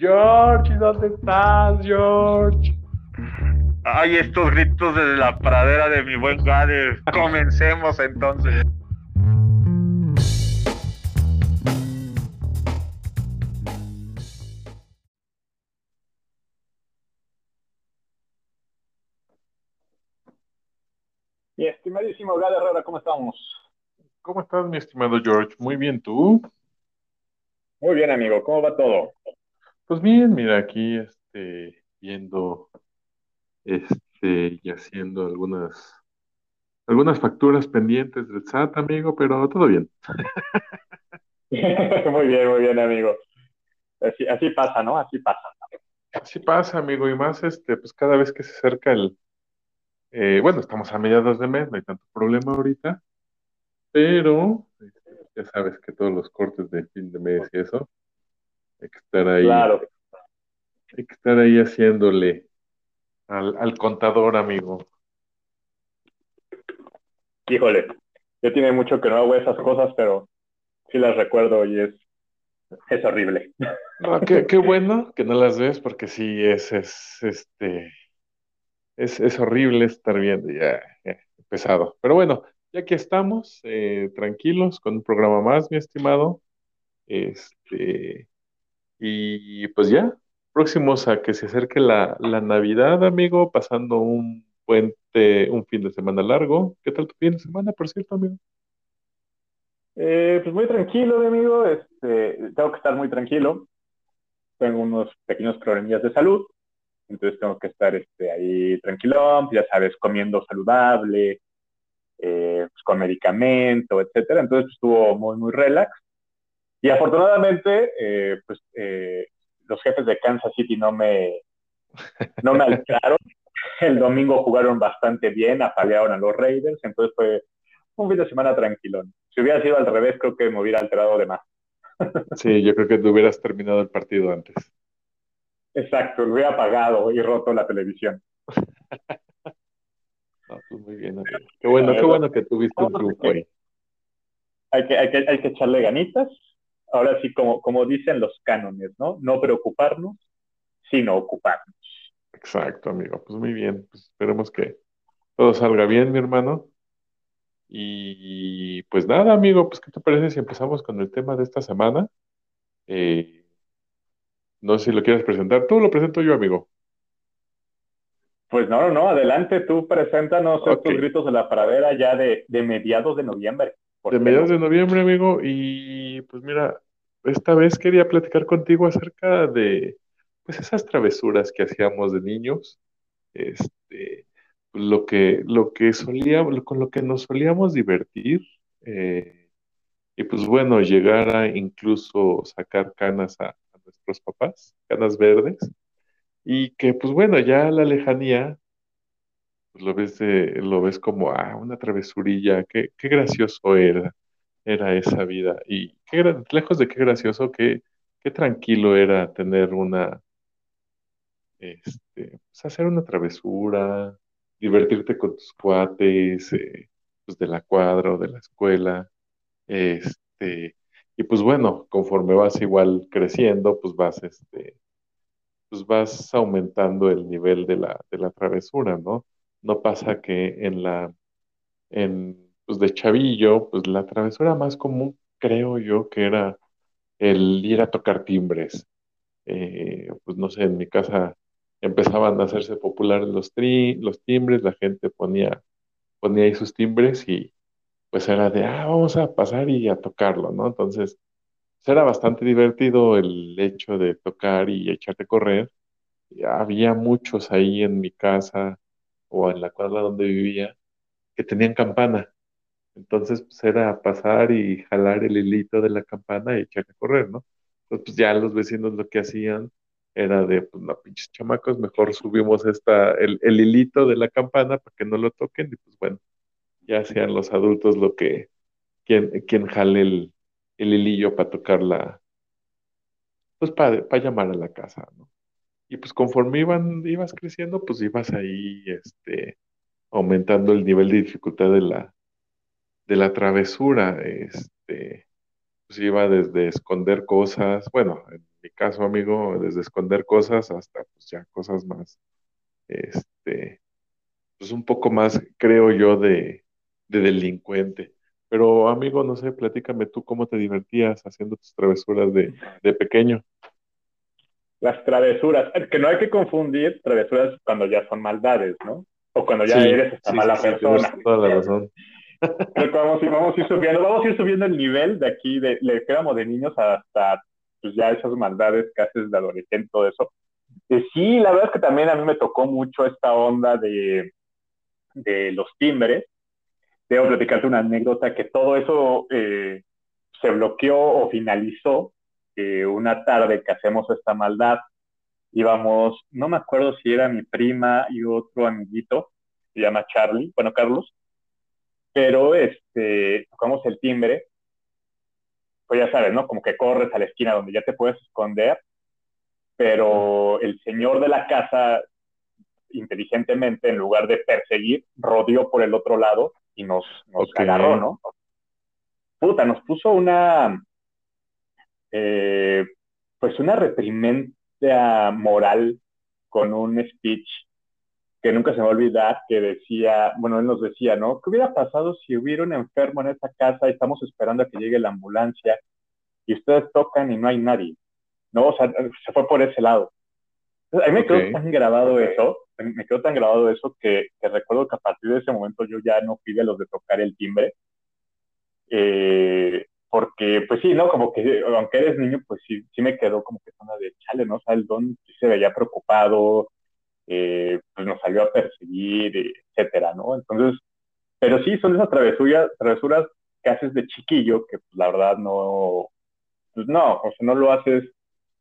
George, ¿dónde estás, George? Ay, estos gritos desde la pradera de mi buen Gade. Comencemos entonces. Mi estimadísimo Gade Herrera, ¿cómo estamos? ¿Cómo estás, mi estimado George? Muy bien, ¿tú? Muy bien, amigo. ¿Cómo va todo? Pues bien, mira, aquí este, viendo este, y haciendo algunas, algunas facturas pendientes del SAT, amigo, pero todo bien. muy bien, muy bien, amigo. Así, así pasa, ¿no? Así pasa. Así pasa, amigo, y más este, pues cada vez que se acerca el, eh, bueno, estamos a mediados de mes, no hay tanto problema ahorita, pero este, ya sabes que todos los cortes de fin de mes y eso, hay que estar ahí, Claro. hay que estar ahí haciéndole al, al contador, amigo. Híjole, yo tiene mucho que no hago esas cosas, pero sí las recuerdo y es, es horrible. No, qué, qué bueno que no las ves, porque sí es, es este, es, es horrible estar viendo ya, ya, pesado. Pero bueno, ya que estamos, eh, tranquilos con un programa más, mi estimado. Este, y pues ya, próximos a que se acerque la, la Navidad, amigo, pasando un puente, un fin de semana largo. ¿Qué tal tu fin de semana, por cierto, amigo? Eh, pues muy tranquilo, mi amigo. Este, tengo que estar muy tranquilo. Tengo unos pequeños problemillas de salud, entonces tengo que estar este, ahí tranquilón, ya sabes, comiendo saludable, eh, pues, con medicamento, etcétera. Entonces estuvo muy, muy relax. Y afortunadamente, eh, pues eh, los jefes de Kansas City no me, no me alteraron. El domingo jugaron bastante bien, apalearon a los Raiders, entonces fue un fin de semana tranquilón. Si hubiera sido al revés, creo que me hubiera alterado de más. Sí, yo creo que te hubieras terminado el partido antes. Exacto, lo hubiera apagado y roto la televisión. No, pues muy bien, amigo. Qué bueno, qué bueno que tuviste un triunfo ahí. Hay que, hay que, hay que echarle ganitas. Ahora sí, como, como dicen los cánones, ¿no? No preocuparnos, sino ocuparnos. Exacto, amigo. Pues muy bien. Pues esperemos que todo salga bien, mi hermano. Y pues nada, amigo, pues ¿qué te parece si empezamos con el tema de esta semana? Eh, no sé si lo quieres presentar. Tú lo presento yo, amigo. Pues no, no, no, adelante, tú preséntanos Ok. estos gritos de la pradera ya de, de mediados de noviembre. ¿Por De mediados no? de noviembre, amigo. Y pues mira, esta vez quería platicar contigo acerca de pues esas travesuras que hacíamos de niños. Este, lo que, lo que solíamos, con lo que nos solíamos divertir. eh, y pues bueno, llegar a incluso sacar canas a, a nuestros papás, canas verdes. Y que pues bueno, ya la lejanía, pues lo ves de- lo ves como ah, una travesurilla, qué, qué gracioso era, era esa vida. Y qué, lejos de qué gracioso, qué, qué tranquilo era tener una, este, pues hacer una travesura, divertirte con tus cuates, eh, pues de la cuadra o de la escuela. Este, y pues bueno, conforme vas igual creciendo, pues vas, este, pues vas aumentando el nivel de la, de la travesura, ¿no? No pasa que en la, en, pues de chavillo, pues la travesura más común, creo yo, que era el ir a tocar timbres. Eh, pues no sé, en mi casa empezaban a hacerse populares los, tri, los timbres, la gente ponía, ponía ahí sus timbres y pues era de, ah, vamos a pasar y a tocarlo, ¿no? Entonces, pues, era bastante divertido el hecho de tocar y echarte a correr. Había muchos ahí en mi casa o en la cuadra donde vivía que tenían campana. Entonces, pues era pasar y jalar el hilito de la campana y echar a correr, ¿no? Entonces, pues ya los vecinos lo que hacían era de, pues no, pinches chamacos, mejor subimos esta, el, el hilito de la campana para que no lo toquen y pues bueno, ya sean los adultos lo que, quien, quien jale el, el hilillo para tocar la, pues para, para llamar a la casa, ¿no? Y pues conforme iban, ibas creciendo, pues ibas ahí, este, aumentando el nivel de dificultad de la, de la travesura, este, pues iba desde esconder cosas, bueno, en mi caso, amigo, desde esconder cosas hasta pues ya cosas más, este, pues un poco más, creo yo, de, de delincuente. Pero amigo, no sé, platícame tú cómo te divertías haciendo tus travesuras de, de pequeño. Las travesuras, es que no hay que confundir travesuras cuando ya son maldades, ¿no? O cuando ya Sí, eres esta sí, mala sí, persona. toda la razón. Que vamos, a ir- vamos a ir subiendo, vamos a ir subiendo el nivel de aquí, de, le quedamos de niños hasta pues ya esas maldades que haces de adolescente, todo eso. Eh, sí, la verdad es que también a mí me tocó mucho esta onda de, de los timbres. Debo platicarte una anécdota que todo eso eh, se bloqueó o finalizó una tarde que hacemos esta maldad. Íbamos, no me acuerdo si era mi prima y otro amiguito, se llama Charlie, bueno, Carlos, pero este, tocamos el timbre, pues ya sabes, ¿no? Como que corres a la esquina donde ya te puedes esconder, pero el señor de la casa, inteligentemente, en lugar de perseguir, rodeó por el otro lado y nos, nos Ok. agarró, ¿no? Puta, nos puso una, eh, pues una reprimenda moral con un speech que nunca se me va a olvidar, que decía, bueno, él nos decía, ¿no? ¿Qué hubiera pasado si hubiera un enfermo en esta casa y estamos esperando a que llegue la ambulancia y ustedes tocan y no hay nadie? ¿No? O sea, se fue por ese lado. Entonces, a mí me quedó Ok. tan grabado eso, me quedó tan grabado eso que, que recuerdo que a partir de ese momento yo ya no fui de los de tocar el timbre. Eh, porque, pues sí, ¿no? Como que, aunque eres niño, pues sí, sí me quedó como que zona de chale, ¿no? O sea, el don sí se veía preocupado, eh, pues nos salió a perseguir, eh, etcétera, ¿no? Entonces, pero sí, son esas travesuras, travesuras que haces de chiquillo, que pues la verdad no, pues no, o sea, no lo haces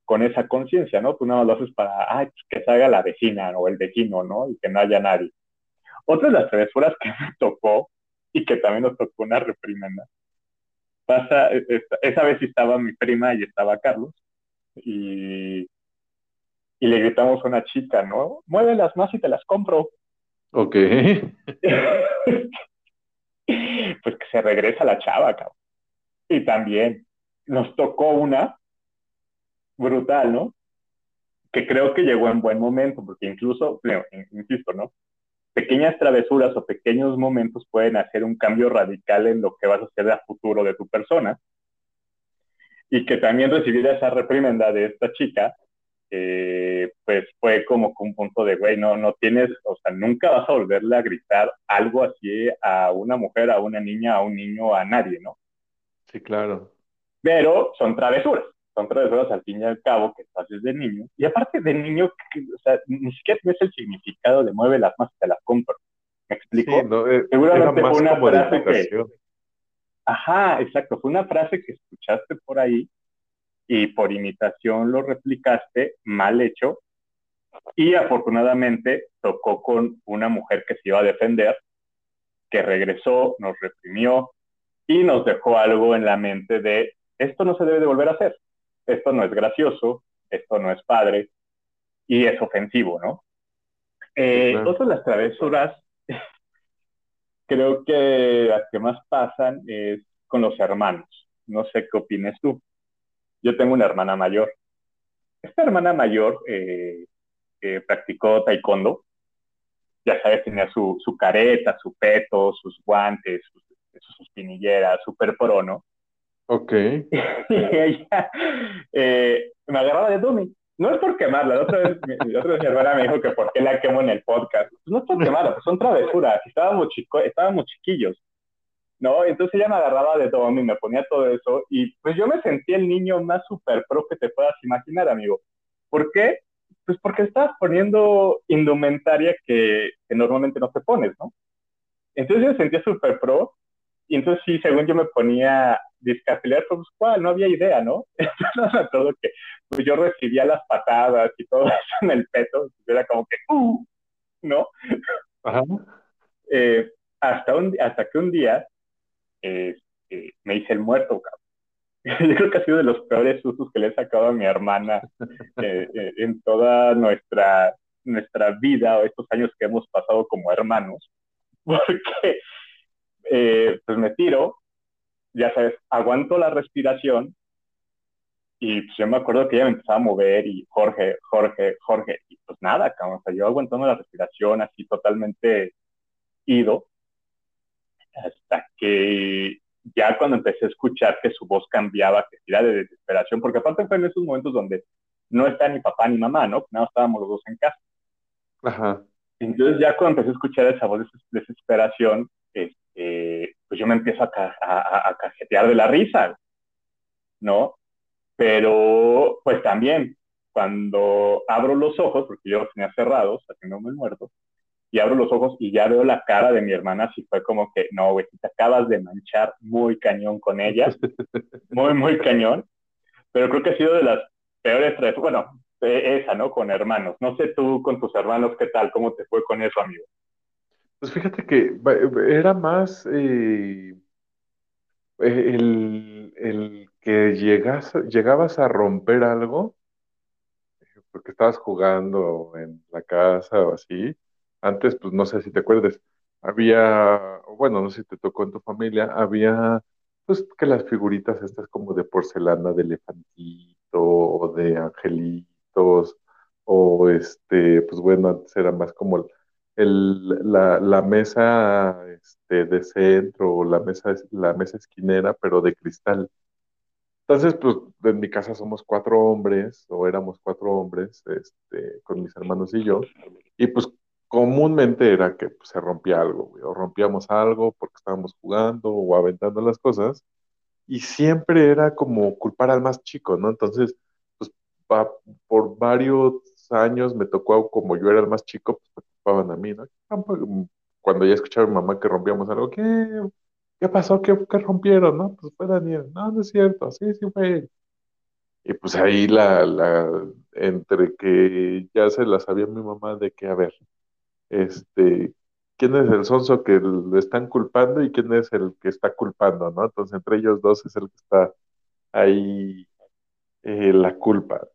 con esa conciencia, ¿no? Tú nada más lo haces para, ay, pues que salga la vecina o el vecino, ¿no? Y que no haya nadie. Otra de las travesuras que me tocó y que también nos tocó una reprimenda, pasa, esa vez estaba mi prima y estaba Carlos, y, y le gritamos a una chica, ¿no? Muévelas más y te las compro. Ok. pues que se regresa la chava, cabrón. Y también nos tocó una brutal, ¿no? Que creo que llegó en buen momento, porque incluso, insisto, ¿no? Pequeñas travesuras o pequeños momentos pueden hacer un cambio radical en lo que vas a hacer a futuro de tu persona. Y que también recibir esa reprimenda de esta chica, eh, pues fue como que un punto de, güey, no, no tienes, o sea, nunca vas a volverle a gritar algo así a una mujer, a una niña, a un niño, a nadie, ¿no? Sí, claro. Pero son travesuras, son travesuras al fin y al cabo que haces de niño. Y aparte de niño, o sea, ni siquiera tienes el significado de mueve las más y te las compro. ¿Me explico? Sí, no, eh, Seguramente fue una frase que. Ajá, exacto. Fue una frase que escuchaste por ahí y por imitación lo replicaste mal hecho. Y afortunadamente tocó con una mujer que se iba a defender, que regresó, nos reprimió y nos dejó algo en la mente de esto no se debe de volver a hacer. Esto no es gracioso, esto no es padre y es ofensivo, ¿no? Eh, claro. Otras de las travesuras creo que las que más pasan es con los hermanos. No sé qué opines tú. Yo tengo una hermana mayor. Esta hermana mayor eh, eh, practicó taekwondo. Ya sabes, tenía su, su, careta, su peto, sus guantes, sus, sus espinilleras, super pro, ¿no? Ok. y ella eh, me agarraba de dummy. No es por quemarla, la otra vez, mi, la otra vez mi hermana me dijo que por qué la quemo en el podcast. No es por quemarla, pues son travesuras. Estábamos, chico, estábamos chiquillos, ¿no? Entonces ella me agarraba de dummy, me ponía todo eso y pues yo me sentía el niño más super pro que te puedas imaginar, amigo. ¿Por qué? Pues porque estabas poniendo indumentaria que, que normalmente no te pones, ¿no? Entonces yo me sentía super pro y entonces sí, según yo me ponía discafilar, pues cuál, no había idea, ¿no? Entonces todo que pues, yo recibía las patadas y todo eso en el peto, era como que, uh, ¿no? Ajá. Eh, hasta, un, hasta que un día eh, eh, me hice el muerto, cabrón. Yo creo que ha sido de los peores usos que le he sacado a mi hermana eh, en toda nuestra, nuestra vida o estos años que hemos pasado como hermanos, porque eh, pues me tiro, ya sabes, aguanto la respiración y pues yo me acuerdo que ella me empezaba a mover y Jorge, Jorge, Jorge, y pues nada, cabrón, o sea, yo aguantando la respiración así totalmente ido, hasta que ya cuando empecé a escuchar que su voz cambiaba, que era de desesperación, porque aparte fue en esos momentos donde no está ni papá ni mamá, ¿no? Nada, estábamos los dos en casa. Ajá. Entonces ya cuando empecé a escuchar esa voz de desesperación, este, pues yo me empiezo a, a, a cajetear de la risa, ¿no? Pero pues también cuando abro los ojos, porque yo los tenía cerrados, haciéndome el muerto, y abro los ojos y ya veo la cara de mi hermana, así fue como que, no, güey, te acabas de manchar muy cañón con ella, muy, muy cañón, pero creo que ha sido de las peores tres, bueno, e, esa, ¿no? Con hermanos. No sé tú con tus hermanos, ¿qué tal? ¿Cómo te fue con eso, amigo? Pues fíjate que era más eh, el, el, que llegas, llegabas a romper algo, porque estabas jugando en la casa o así, antes, pues no sé si te acuerdes, había, bueno, no sé si te tocó en tu familia, había pues que las figuritas estas como de porcelana de elefantito o de angelitos, o este, pues bueno, antes era más como el, la, la, mesa este, de centro o la mesa, la mesa esquinera, pero de cristal. Entonces, pues en mi casa somos cuatro hombres, o éramos cuatro hombres, este, con mis hermanos y yo, y pues comúnmente era que pues, se rompía algo, o rompíamos algo porque estábamos jugando o aventando las cosas, y siempre era como culpar al más chico, ¿no? Entonces, pues por varios años me tocó, como yo era el más chico, pues me culpaban a mí, ¿no? Cuando ya escuchaba a mi mamá que rompíamos algo, ¿qué? ¿Qué pasó? ¿Qué, qué rompieron? No, pues fue Daniel. No, no es cierto, sí, sí fue Y pues ahí la, la, entre que ya se la sabía mi mamá de que, a ver, este, quién es el sonso que le están culpando y quién es el que está culpando, ¿no? Entonces, entre ellos dos es el que está ahí eh, la culpa.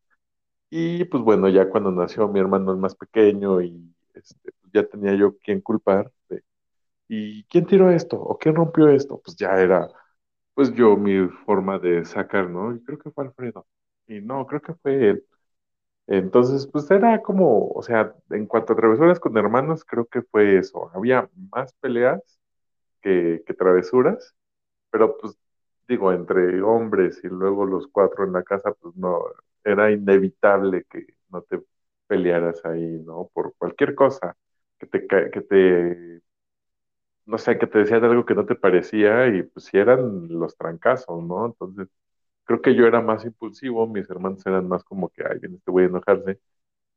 Y pues bueno, ya cuando nació mi hermano el más pequeño y este, pues, ya tenía yo quien culpar, ¿y quién tiró esto? ¿O quién rompió esto? Pues ya era, pues yo mi forma de sacar, ¿no? Y creo que fue Alfredo. Y no, creo que fue él. Entonces, pues era como, o sea, en cuanto a travesuras con hermanos, creo que fue eso. Había más peleas que, travesuras, pero pues digo, entre hombres y luego los cuatro en la casa, pues no, era inevitable que no te pelearas ahí, ¿no? Por cualquier cosa, que te, que te, no sé, que te decían algo que no te parecía y pues si eran los trancazos, ¿no? Entonces, creo que yo era más impulsivo, mis hermanos eran más como que, ay, bien, este voy a enojarse.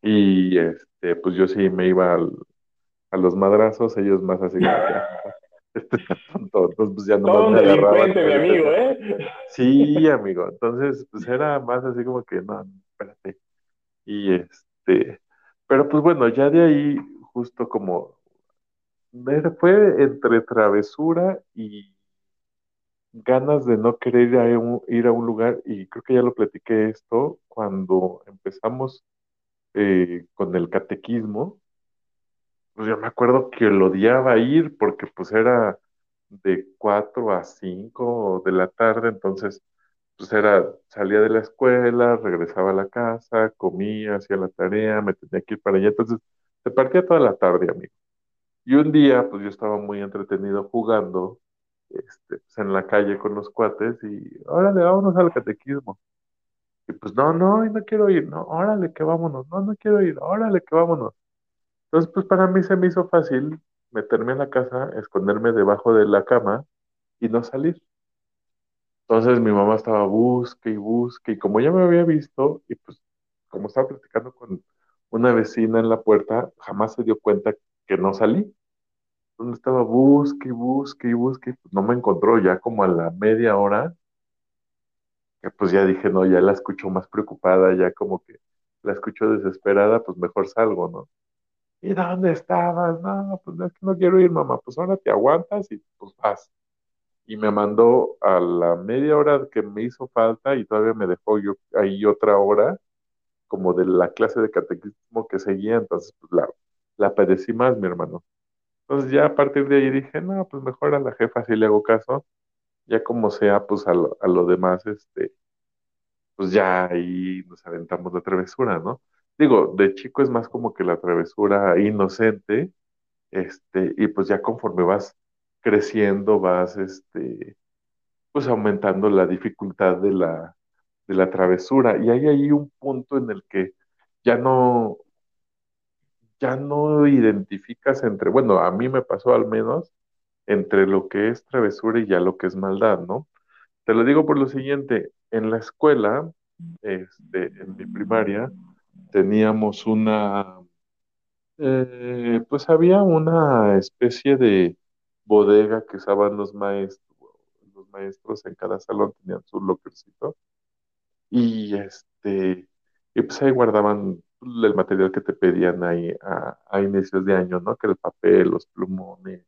Y este, pues yo sí me iba a los madrazos, ellos más así como que, ah, este está tonto, entonces pues ya no me agarraban. mi amigo, ¿eh? Sí, amigo, entonces pues era más así como que, no, espérate. Y este, pero pues bueno, ya de ahí, justo como, fue entre travesura y ganas de no querer ir a, un, ir a un lugar, y creo que ya lo platiqué esto, cuando empezamos eh, con el catequismo, pues yo me acuerdo que lo odiaba ir porque pues era de 4 a 5 de la tarde, entonces pues era, salía de la escuela, regresaba a la casa, comía, hacía la tarea, me tenía que ir para allá, entonces se partía toda la tarde, amigo. Y un día, pues yo estaba muy entretenido jugando este, pues, en la calle con los cuates y órale, vámonos al catequismo. Y pues no, no, no quiero ir, no, órale, que vámonos, no, no quiero ir, órale, que vámonos. Entonces, pues para mí se me hizo fácil meterme en la casa, esconderme debajo de la cama y no salir. Entonces mi mamá estaba busque y busque y como ya me había visto y pues como estaba platicando con una vecina en la puerta, jamás se dio cuenta que no salí donde estaba busque y busque y busque, pues no me encontró ya como a la media hora, pues ya dije, no, ya la escucho más preocupada, ya como que la escucho desesperada, pues mejor salgo, ¿no? ¿Y dónde estabas? No, pues es que no quiero ir, mamá, pues ahora te aguantas y pues vas. Y me mandó a la media hora que me hizo falta y todavía me dejó yo ahí otra hora, como de la clase de catequismo que seguía, entonces pues la, la padecí más, mi hermano. Entonces ya a partir de ahí dije, no, pues mejor a la jefa si le hago caso, ya como sea, pues a lo, demás, este, pues ya ahí nos aventamos la travesura, ¿no? Digo, de chico es más como que la travesura inocente, este, y pues ya conforme vas creciendo, vas, este, pues aumentando la dificultad de la, de la travesura. Y hay ahí un punto en el que ya no, ya no identificas entre, bueno, a mí me pasó al menos, entre lo que es travesura y ya lo que es maldad, ¿no? Te lo digo por lo siguiente, en la escuela, este, en mi primaria, teníamos una, eh, pues había una especie de bodega que usaban los maestros, los maestros en cada salón tenían su lockercito y este, y pues ahí guardaban el material que te pedían ahí a, inicios de año, ¿no? Que el papel, los plumones,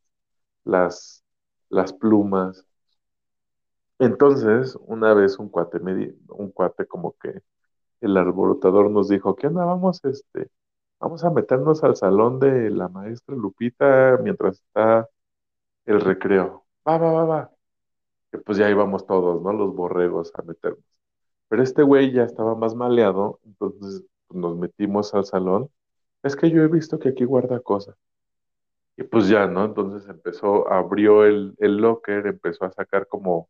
las, las plumas. Entonces, una vez un cuate me un cuate como que el alborotador nos dijo, ¿qué onda? Vamos, este, vamos a meternos al salón de la maestra Lupita mientras está el recreo. Va, va, va, va. Que pues ya íbamos todos, ¿no? Los borregos a meternos. Pero este güey ya estaba más maleado, entonces nos metimos al salón. Es que yo he visto que aquí guarda cosas. Y pues ya, ¿no? Entonces empezó, abrió el, el locker, empezó a sacar como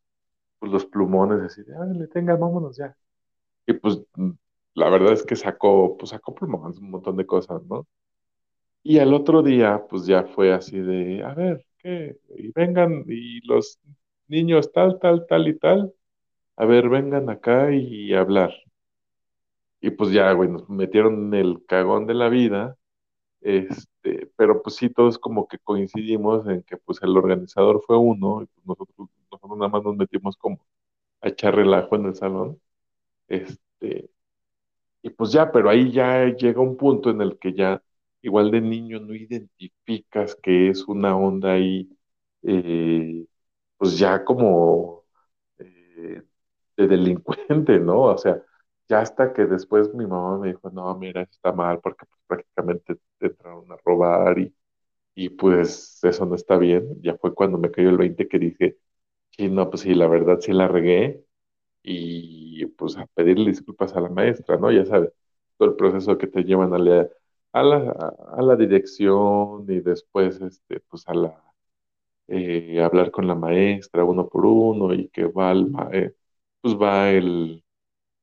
pues, los plumones, así de, le tenga, vámonos ya. Y pues mm, la verdad es que sacó, pues sacó plumones, un montón de cosas, ¿no? Y al otro día, pues ya fue así de, a ver, ¿qué? Y vengan, y los niños tal, tal, tal y tal, a ver, vengan acá y hablar. Y pues ya, güey, nos metieron en el cagón de la vida, este, pero pues sí, todos como que coincidimos en que pues el organizador fue uno, pues nosotros, nosotros nada más nos metimos como a echar relajo en el salón, este, y pues ya, pero ahí ya llega un punto en el que ya, igual de niño, no identificas que es una onda ahí, eh, pues ya como eh, de delincuente, ¿no? O sea, ya hasta que después mi mamá me dijo, no, mira, está mal porque pues, prácticamente te entraron a robar y, y pues eso no está bien. Ya fue cuando me cayó el 20 que dije, sí, no, pues sí, la verdad sí la regué y pues a pedirle disculpas a la maestra, ¿no? Ya sabes, todo el proceso que te llevan a la, a la, a la dirección y después, este, pues a la, eh, hablar con la maestra uno por uno y que va el, eh, pues va el,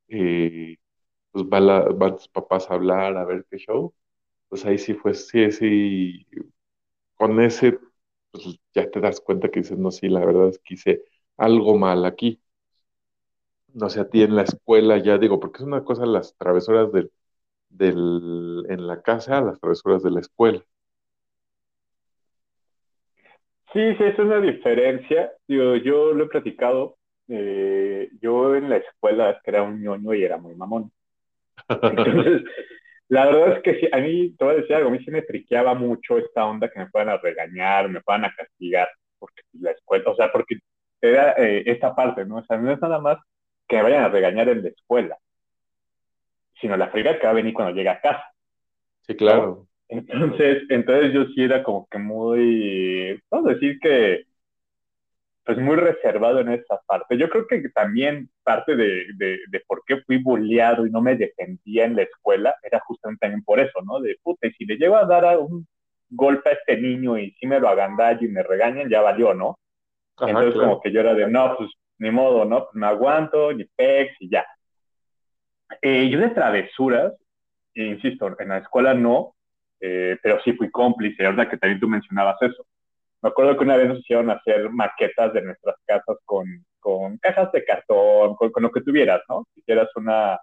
eh, pues va la, van tus papás a hablar, a ver qué show, pues ahí sí fue, sí, sí, con ese, pues ya te das cuenta que dices, no, sí, la verdad es que hice algo mal aquí. No sé, a ti en la escuela ya digo, porque es una cosa las travesuras del, del, en la casa, las travesuras de la escuela. Sí, sí, es la diferencia. Digo, yo lo he platicado. eh, yo en la escuela era un ñoño y era muy mamón. Entonces, la verdad es que sí, a mí, te voy a decir algo, a mí sí me friqueaba mucho esta onda que me fueran a regañar, me fueran a castigar, porque la escuela, o sea, porque era eh, esta parte, ¿no? O sea, no es nada más que me vayan a regañar en la escuela, sino la friga que va a venir cuando llegue a casa. Sí, claro. Entonces, entonces yo sí era como que muy, vamos a decir que, pues muy reservado en esa parte. Yo creo que también parte de, de, de por qué fui bulleado y no me defendía en la escuela era justamente también por eso, ¿no? De puta, y si le llego a dar a un golpe a este niño y si me lo agandallo y me regañan, ya valió, ¿no? Ajá, Entonces claro. como que yo era de, no, pues ni modo, ¿no? Pues me aguanto, ni pex y ya. Eh, yo de travesuras, e insisto, en la escuela no, eh, pero sí fui cómplice, ahorita que también tú mencionabas eso. Me acuerdo que una vez nos hicieron hacer maquetas de nuestras casas con, con cajas de cartón, con, lo que tuvieras, ¿no? Si hicieras una,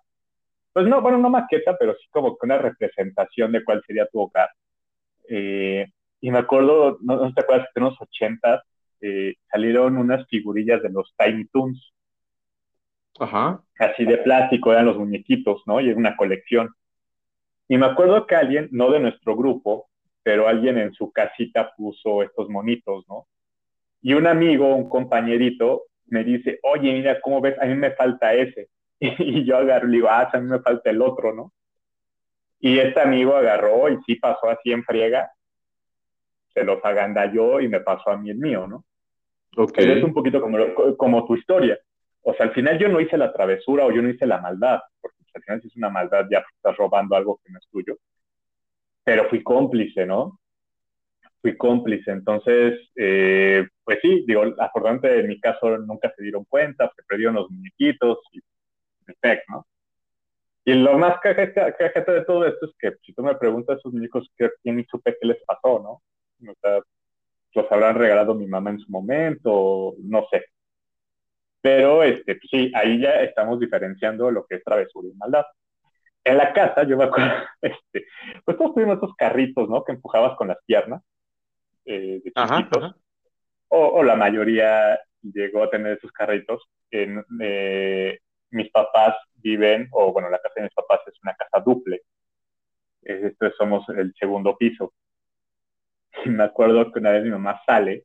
pues no, bueno, no maqueta, pero sí como que una representación de cuál sería tu hogar. Eh, y me acuerdo, no, te acuerdas que en los ochentas eh, salieron unas figurillas de los Tiny Toons. Ajá. Así de plástico, eran los muñequitos, ¿no? Y era una colección. Y me acuerdo que alguien, no de nuestro grupo, pero alguien en su casita puso estos monitos, ¿no? Y un amigo, un compañerito, me dice, oye, mira, ¿cómo ves? A mí me falta ese. Y yo agarro y digo, ah, a mí me falta el otro, ¿no? Y este amigo agarró y sí pasó así en friega, se los agandalló y me pasó a mí el mío, ¿no? Ok. Pero es un poquito como, como tu historia. O sea, al final yo no hice la travesura o yo no hice la maldad, porque al final si es una maldad ya estás robando algo que no es tuyo. Pero fui cómplice, ¿no? Fui cómplice. Entonces, eh, pues sí, digo, afortunadamente en mi caso nunca se dieron cuenta, se perdieron los muñequitos y perfecto, ¿no? Y lo más cajeta de todo esto es que si tú me preguntas a esos muñecos, ¿quién supe qué les pasó, no? Los habrán regalado mi mamá en su momento, no sé. Pero este, pues sí, ahí ya estamos diferenciando lo que es travesura y maldad. En la casa, yo me acuerdo, este, pues todos tuvimos esos carritos, ¿no? Que empujabas con las piernas, eh, de chiquitos. O, la mayoría llegó a tener esos carritos. En, eh, mis papás viven, o bueno, la casa de mis papás es una casa duple. Esto somos el segundo piso. Y me acuerdo que una vez mi mamá sale,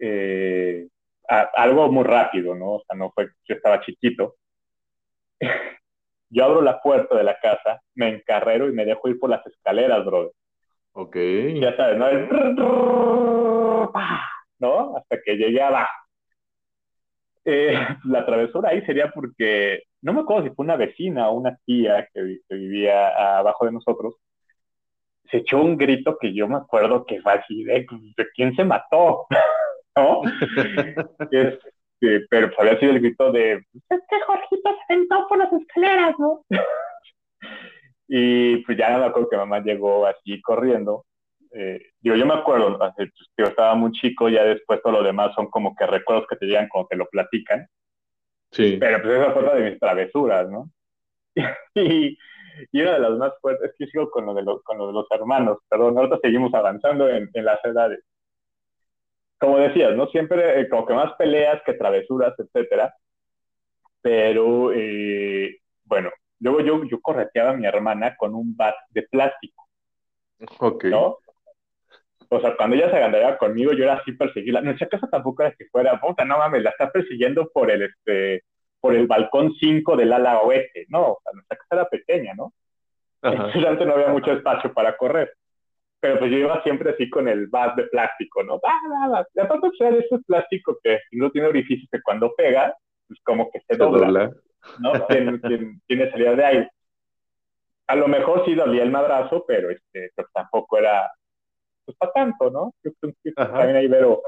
eh, algo muy rápido, ¿no? O sea, no fue, yo estaba chiquito. yo abro la puerta de la casa, me encarrero y me dejo ir por las escaleras, brother. Ok. Ya sabes, ¿no? ¿No? Hasta que llegué abajo. Eh, la travesura ahí sería porque, no me acuerdo si fue una vecina o una tía que, vivía abajo de nosotros, se echó un grito que yo me acuerdo que fue así de, ¿de quién se mató? ¿No? este, pero pues había sido el grito de, es que Jorgito se sentó por las escaleras, ¿no? y pues ya no me acuerdo que mamá llegó así corriendo eh, digo, yo me acuerdo, yo estaba muy chico, ya después todo lo demás son como que recuerdos que te llegan cuando te lo platican. Sí. Pero pues esa fue de mis travesuras, ¿no? y, y, una de las más fuertes, es que sigo con lo de los, con lo de los hermanos, perdón, nosotros seguimos avanzando en, en las edades. Como decías, ¿no? Siempre eh, como que más peleas que travesuras, etcétera. Pero, eh, bueno, luego yo, yo correteaba a mi hermana con un bat de plástico. Ok. ¿No? O sea, cuando ella se agarraba conmigo, yo era así perseguirla. Nuestra casa tampoco era que fuera, puta, no mames, la está persiguiendo por el, este, por el balcón 5 del ala oeste. No, o sea, nuestra casa era pequeña, ¿no? Entonces antes no había mucho espacio para correr. Pero pues yo iba siempre así con el bat de plástico, ¿no? ¡Bah, bah, bah! Y aparte, pues, era ese plástico que no tiene orificios que cuando pega, pues como que se dobla, ¿no? Tiene, tiene, salida de aire. A lo mejor sí dolía el madrazo, pero este, pues tampoco era pues para tanto, ¿no? Yo creo que también ahí Vero,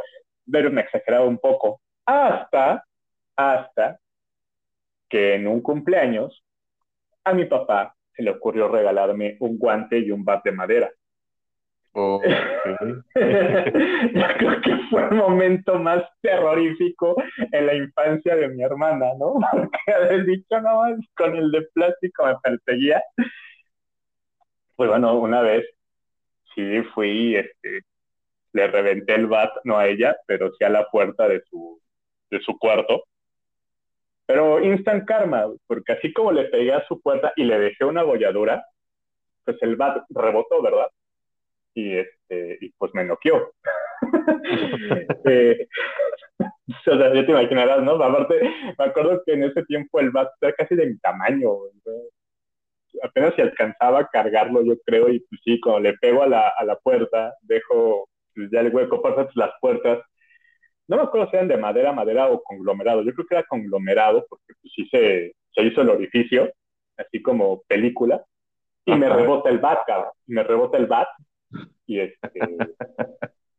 Vero me exageraba un poco. Hasta, hasta que en un cumpleaños a mi papá se le ocurrió regalarme un guante y un bat de madera. Oh, Yo creo que fue el momento más terrorífico en la infancia de mi hermana, ¿no? Porque haber dicho, no, con el de plástico me perseguía. Pues bueno, una vez sí fui, este, le reventé el bat, no a ella, pero sí a la puerta de su, de su cuarto. Pero instant karma, porque así como le pegué a su puerta y le dejé una bolladura, pues el bat rebotó, ¿verdad? Y, este, y pues me noqueó. eh, o sea, ya te imaginarás, ¿no? Aparte, me acuerdo que en ese tiempo el bat era casi de mi tamaño. ¿no? apenas si alcanzaba a cargarlo, yo creo, y pues sí, cuando le pego a la, a la puerta, dejo pues, ya el hueco, pasa las puertas. No me acuerdo si eran de madera, madera o conglomerado. Yo creo que era conglomerado, porque pues sí se, se hizo el orificio, así como película, y me rebota el bat, cabrón. Me rebota el bat, y este.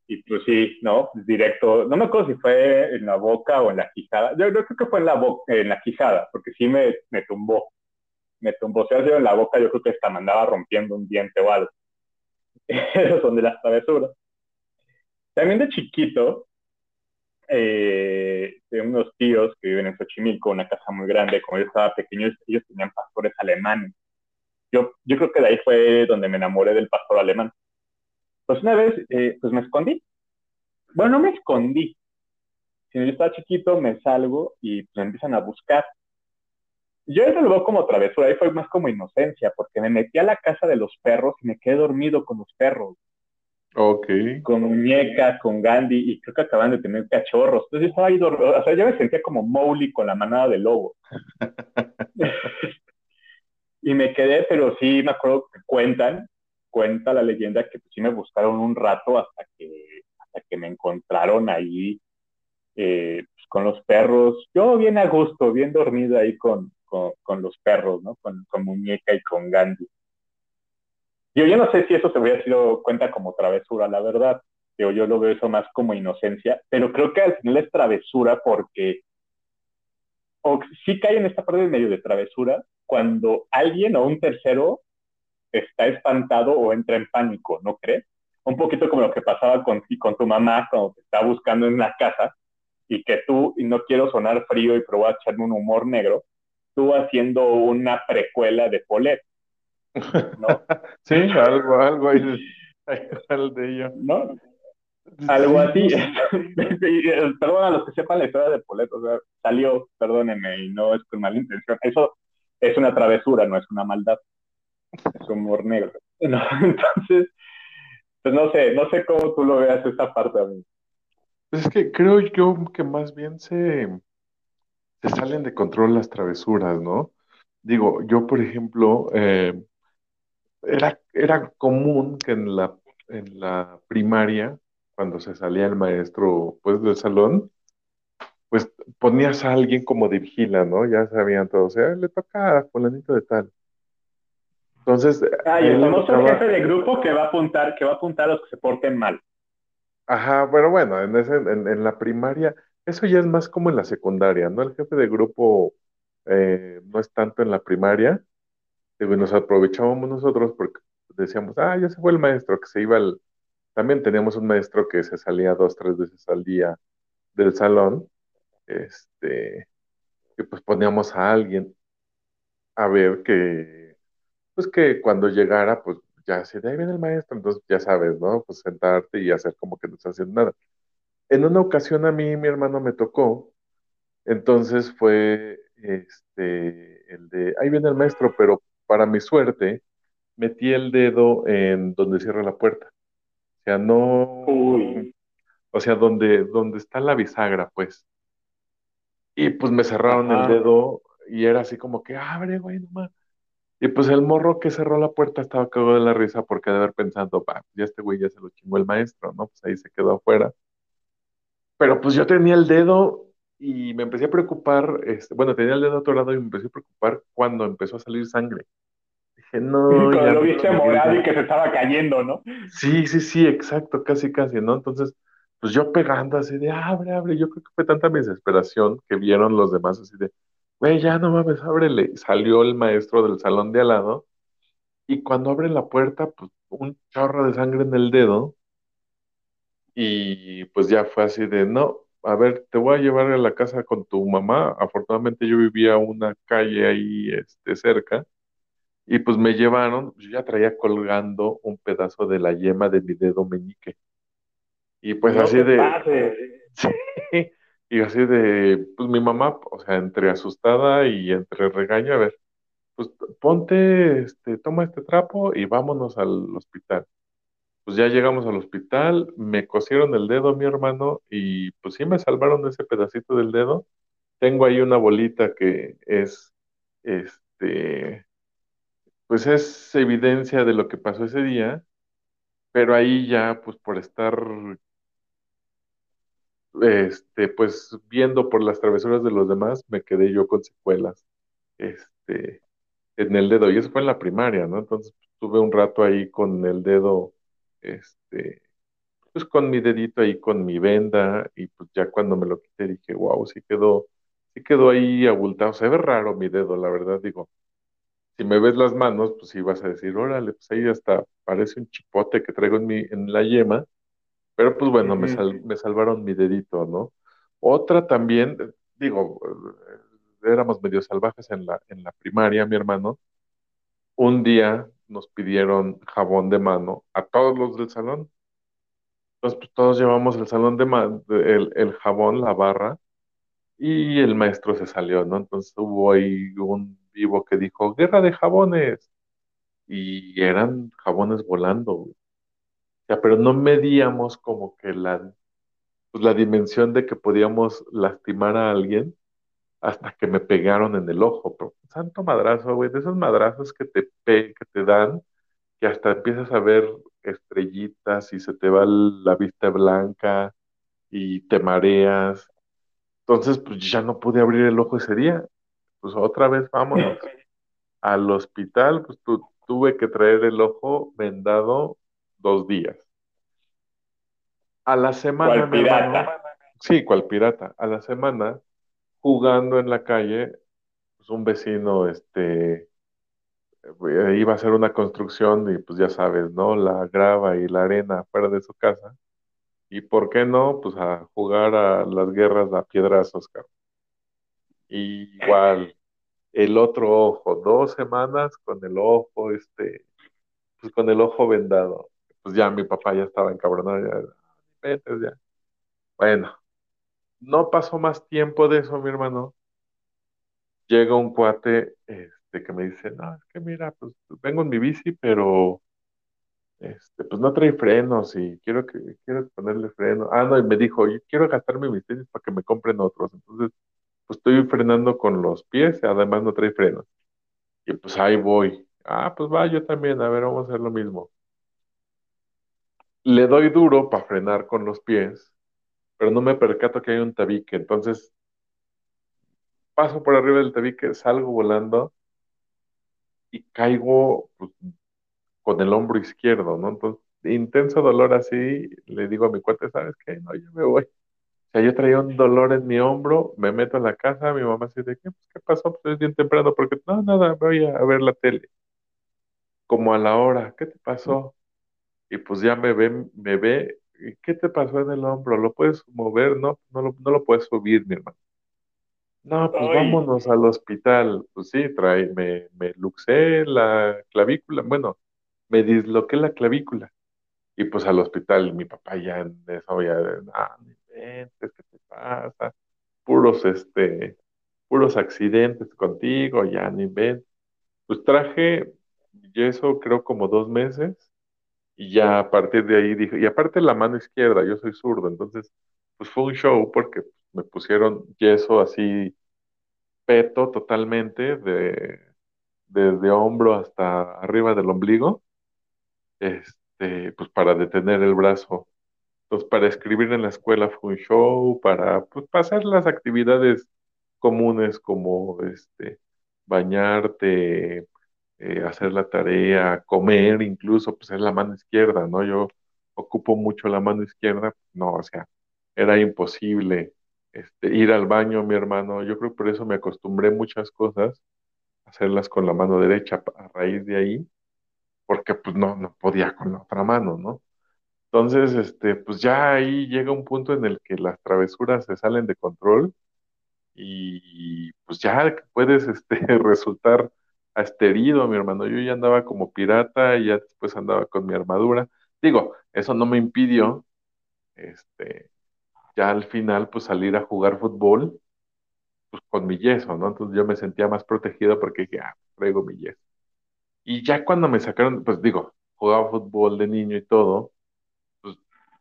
y pues sí, ¿no? Directo, no me acuerdo si fue en la boca o en la quijada. Yo, creo que fue en la, boca, en la quijada, porque sí me, me tumbó me tumbó en la boca, yo creo que hasta me andaba rompiendo un diente o algo. Son de las travesuras. También de chiquito, eh, de unos tíos que viven en Xochimilco, una casa muy grande, como yo estaba pequeño, ellos tenían pastores alemanes. Yo, yo creo que de ahí fue donde me enamoré del pastor alemán. Pues una vez, eh, pues me escondí. Bueno, no me escondí, sino yo estaba chiquito, me salgo y pues me empiezan a buscar yo eso lo veo como travesura, ahí fue más como inocencia, porque me metí a la casa de los perros y me quedé dormido con los perros. Ok. Con muñecas, con Gandhi, y creo que acaban de tener cachorros. Entonces yo estaba ahí dormido, o sea, yo me sentía como Mowgli con la manada de lobo. y me quedé, pero sí me acuerdo que cuentan, cuenta la leyenda que pues, sí me buscaron un rato hasta que, hasta que me encontraron ahí, eh, pues, con los perros. Yo bien a gusto, bien dormido ahí con, con, los perros, ¿no? Con, con, Muñeca y con Gandhi. Yo, yo no sé si eso se hubiera sido cuenta como travesura, la verdad. Yo, yo lo veo eso más como inocencia, pero creo que al final es travesura porque o sí cae en esta parte de medio de travesura cuando alguien o un tercero está espantado o entra en pánico, ¿no crees? Un poquito como lo que pasaba con, con tu mamá cuando te está buscando en la casa y que tú, y no quiero sonar frío y probar a echarme un humor negro, tú haciendo una precuela de Polet, ¿no? sí, algo, algo ahí de, de ello. ¿No? Algo así. Perdón a los que sepan la historia de Polet, o sea, salió, perdónenme, y no es con mala intención. Eso es una travesura, no es una maldad. Humor negro. entonces, pues no sé, no sé cómo tú lo veas esa parte a mí. Pues es que creo yo que más bien se, se salen de control las travesuras, ¿no? Digo, yo, por ejemplo, eh, era, era común que en la, en la primaria, cuando se salía el maestro pues, del salón, pues ponías a alguien como de vigila, ¿no? Ya sabían todos, sea, le toca a fulanito de tal. Entonces. Ah, y el famoso jefe de grupo que va a apuntar, que va a apuntar a los que se porten mal. Ajá, bueno, bueno, en, ese, en, la primaria, eso ya es más como en la secundaria, ¿no? El jefe de grupo eh, no es tanto en la primaria. Digo, y nos aprovechábamos nosotros porque decíamos, ah, ya se fue el maestro, que se iba al... También teníamos un maestro que se salía dos, tres veces al día del salón, este, que pues poníamos a alguien a ver que, pues que cuando llegara, pues ya si de ahí viene el maestro, entonces ya sabes, ¿no? Pues sentarte y hacer como que no estás haciendo nada. En una ocasión a mí mi hermano me tocó, entonces fue este, el de, ahí viene el maestro, pero para mi suerte, metí el dedo en donde cierra la puerta. O sea, no, o sea, donde, donde está la bisagra, pues. Y pues me cerraron el dedo y era así como que, abre, güey, nomás. Y pues el morro que cerró la puerta estaba cagado de la risa porque de haber pensado, va, ya este güey ya se lo chingó el maestro, ¿no? Pues ahí se quedó afuera. Pero pues yo tenía el dedo y me empecé a preocupar, este, bueno, tenía el dedo atorado y me empecé a preocupar cuando empezó a salir sangre. Dije, no. Cuando lo viste morado y que se estaba cayendo, ¿no? Sí, sí, sí, exacto, casi, casi, ¿no? Entonces, pues yo pegando así de, abre, abre, yo creo que fue tanta mi desesperación que vieron los demás así de, güey, ya no mames, ábrele. Salió el maestro del salón de al lado y cuando abre la puerta, pues un chorro de sangre en el dedo y pues ya fue así de, no, a ver, te voy a llevar a la casa con tu mamá. Afortunadamente yo vivía una calle ahí este, cerca y pues me llevaron, yo ya traía colgando un pedazo de la yema de mi dedo meñique. Y pues así de... Sí, y así de, pues mi mamá, o sea, entre asustada y entre regaño, a ver, pues ponte, este, toma este trapo y vámonos al hospital. Pues ya llegamos al hospital, me cosieron el dedo mi hermano y pues sí me salvaron ese pedacito del dedo. Tengo ahí una bolita que es, este, pues es evidencia de lo que pasó ese día, pero ahí ya, pues por estar este, pues viendo por las travesuras de los demás, me quedé yo con secuelas este, en el dedo. Y eso fue en la primaria, ¿no? Entonces tuve un rato ahí con el dedo, este, pues con mi dedito ahí, con mi venda, y pues ya cuando me lo quité dije, wow, sí quedó, sí quedó ahí abultado. Se ve raro mi dedo, la verdad, digo. Si me ves las manos, pues sí vas a decir, órale, pues ahí hasta parece un chipote que traigo en, mi, en la yema, pero pues bueno, me, salvaron mi dedito, ¿no? Otra también, digo, éramos medio salvajes en la, en la primaria, mi hermano. Un día nos pidieron jabón de mano a todos los del salón. Entonces, pues, todos llevamos el salón de mano, el, el jabón, la barra, y el maestro se salió, ¿no? Entonces hubo ahí un vivo que dijo, guerra de jabones. Y eran jabones volando, pero no medíamos como que la, pues, la dimensión de que podíamos lastimar a alguien hasta que me pegaron en el ojo. Pero, santo madrazo, güey, de esos madrazos que te, que te dan, que hasta empiezas a ver estrellitas y se te va la vista blanca y te mareas. Entonces, pues ya no pude abrir el ojo ese día. Pues otra vez vámonos al hospital, pues tuve que traer el ojo vendado dos días. A la semana, pirata? sí, cual pirata. A la semana, jugando en la calle, pues un vecino, este, eh, iba a hacer una construcción y pues ya sabes, ¿no? La grava y la arena fuera de su casa. Y por qué no, pues a jugar a las guerras a piedrazos, cabrón. igual, el otro ojo, dos semanas con el ojo, este, pues con el ojo vendado. Pues ya mi papá ya estaba encabronado, ya, ya. Bueno, no pasó más tiempo de eso, mi hermano. Llega un cuate, este, que me dice, no, es que mira, pues vengo en mi bici, pero este, pues no trae frenos y quiero que quiero ponerle freno. Ah, no, y me dijo, yo quiero gastarme mis tenis para que me compren otros. Entonces, pues estoy frenando con los pies, además no trae frenos. Y pues ahí voy. Ah, pues va, yo también, a ver, vamos a hacer lo mismo. Le doy duro para frenar con los pies, pero no me percato que hay un tabique. Entonces, paso por arriba del tabique, salgo volando y caigo pues, con el hombro izquierdo, ¿no? Entonces, intenso dolor así, le digo a mi cuate, ¿sabes qué? No, yo me voy. O sea, yo traía un dolor en mi hombro, me meto en la casa, mi mamá dice, ¿qué, pues, ¿qué pasó? Pues es bien temprano, porque no, nada, voy a, ver la tele. Como a la hora, ¿qué te pasó? Y pues ya me ve, me ve, ¿qué te pasó en el hombro? ¿Lo puedes mover? No, no lo, no lo puedes subir, mi hermano. No, pues vámonos al hospital. Pues sí, trae, me, me luxé la clavícula, bueno, me disloqué la clavícula. Y pues al hospital, mi papá ya en eso ya, ah, ¿qué te pasa? Puros, este, puros accidentes contigo, ya ni ven. Pues traje yeso creo como dos meses y ya a partir de ahí dije, y aparte la mano izquierda, yo soy zurdo, entonces pues fue un show porque me pusieron yeso así peto totalmente de desde hombro hasta arriba del ombligo este, pues para detener el brazo. Entonces, para escribir en la escuela fue un show, para pues, pasar las actividades comunes como este, bañarte, eh, hacer la tarea, comer, incluso, pues es la mano izquierda, ¿no? Yo ocupo mucho la mano izquierda, no, o sea, era imposible este, ir al baño, mi hermano. Yo creo que por eso me acostumbré muchas cosas, hacerlas con la mano derecha a raíz de ahí porque pues no, no podía con la otra mano, ¿no? Entonces, este, pues ya ahí llega un punto en el que las travesuras se salen de control y pues ya puedes este, resultar asterido, mi hermano. Yo ya andaba como pirata y ya después andaba con mi armadura. Digo, eso no me impidió, este, ya al final, pues salir a jugar fútbol, pues con mi yeso, ¿no? Entonces yo me sentía más protegido porque dije, ah, traigo mi yeso. Y ya cuando me sacaron, pues digo, jugaba fútbol de niño y todo, pues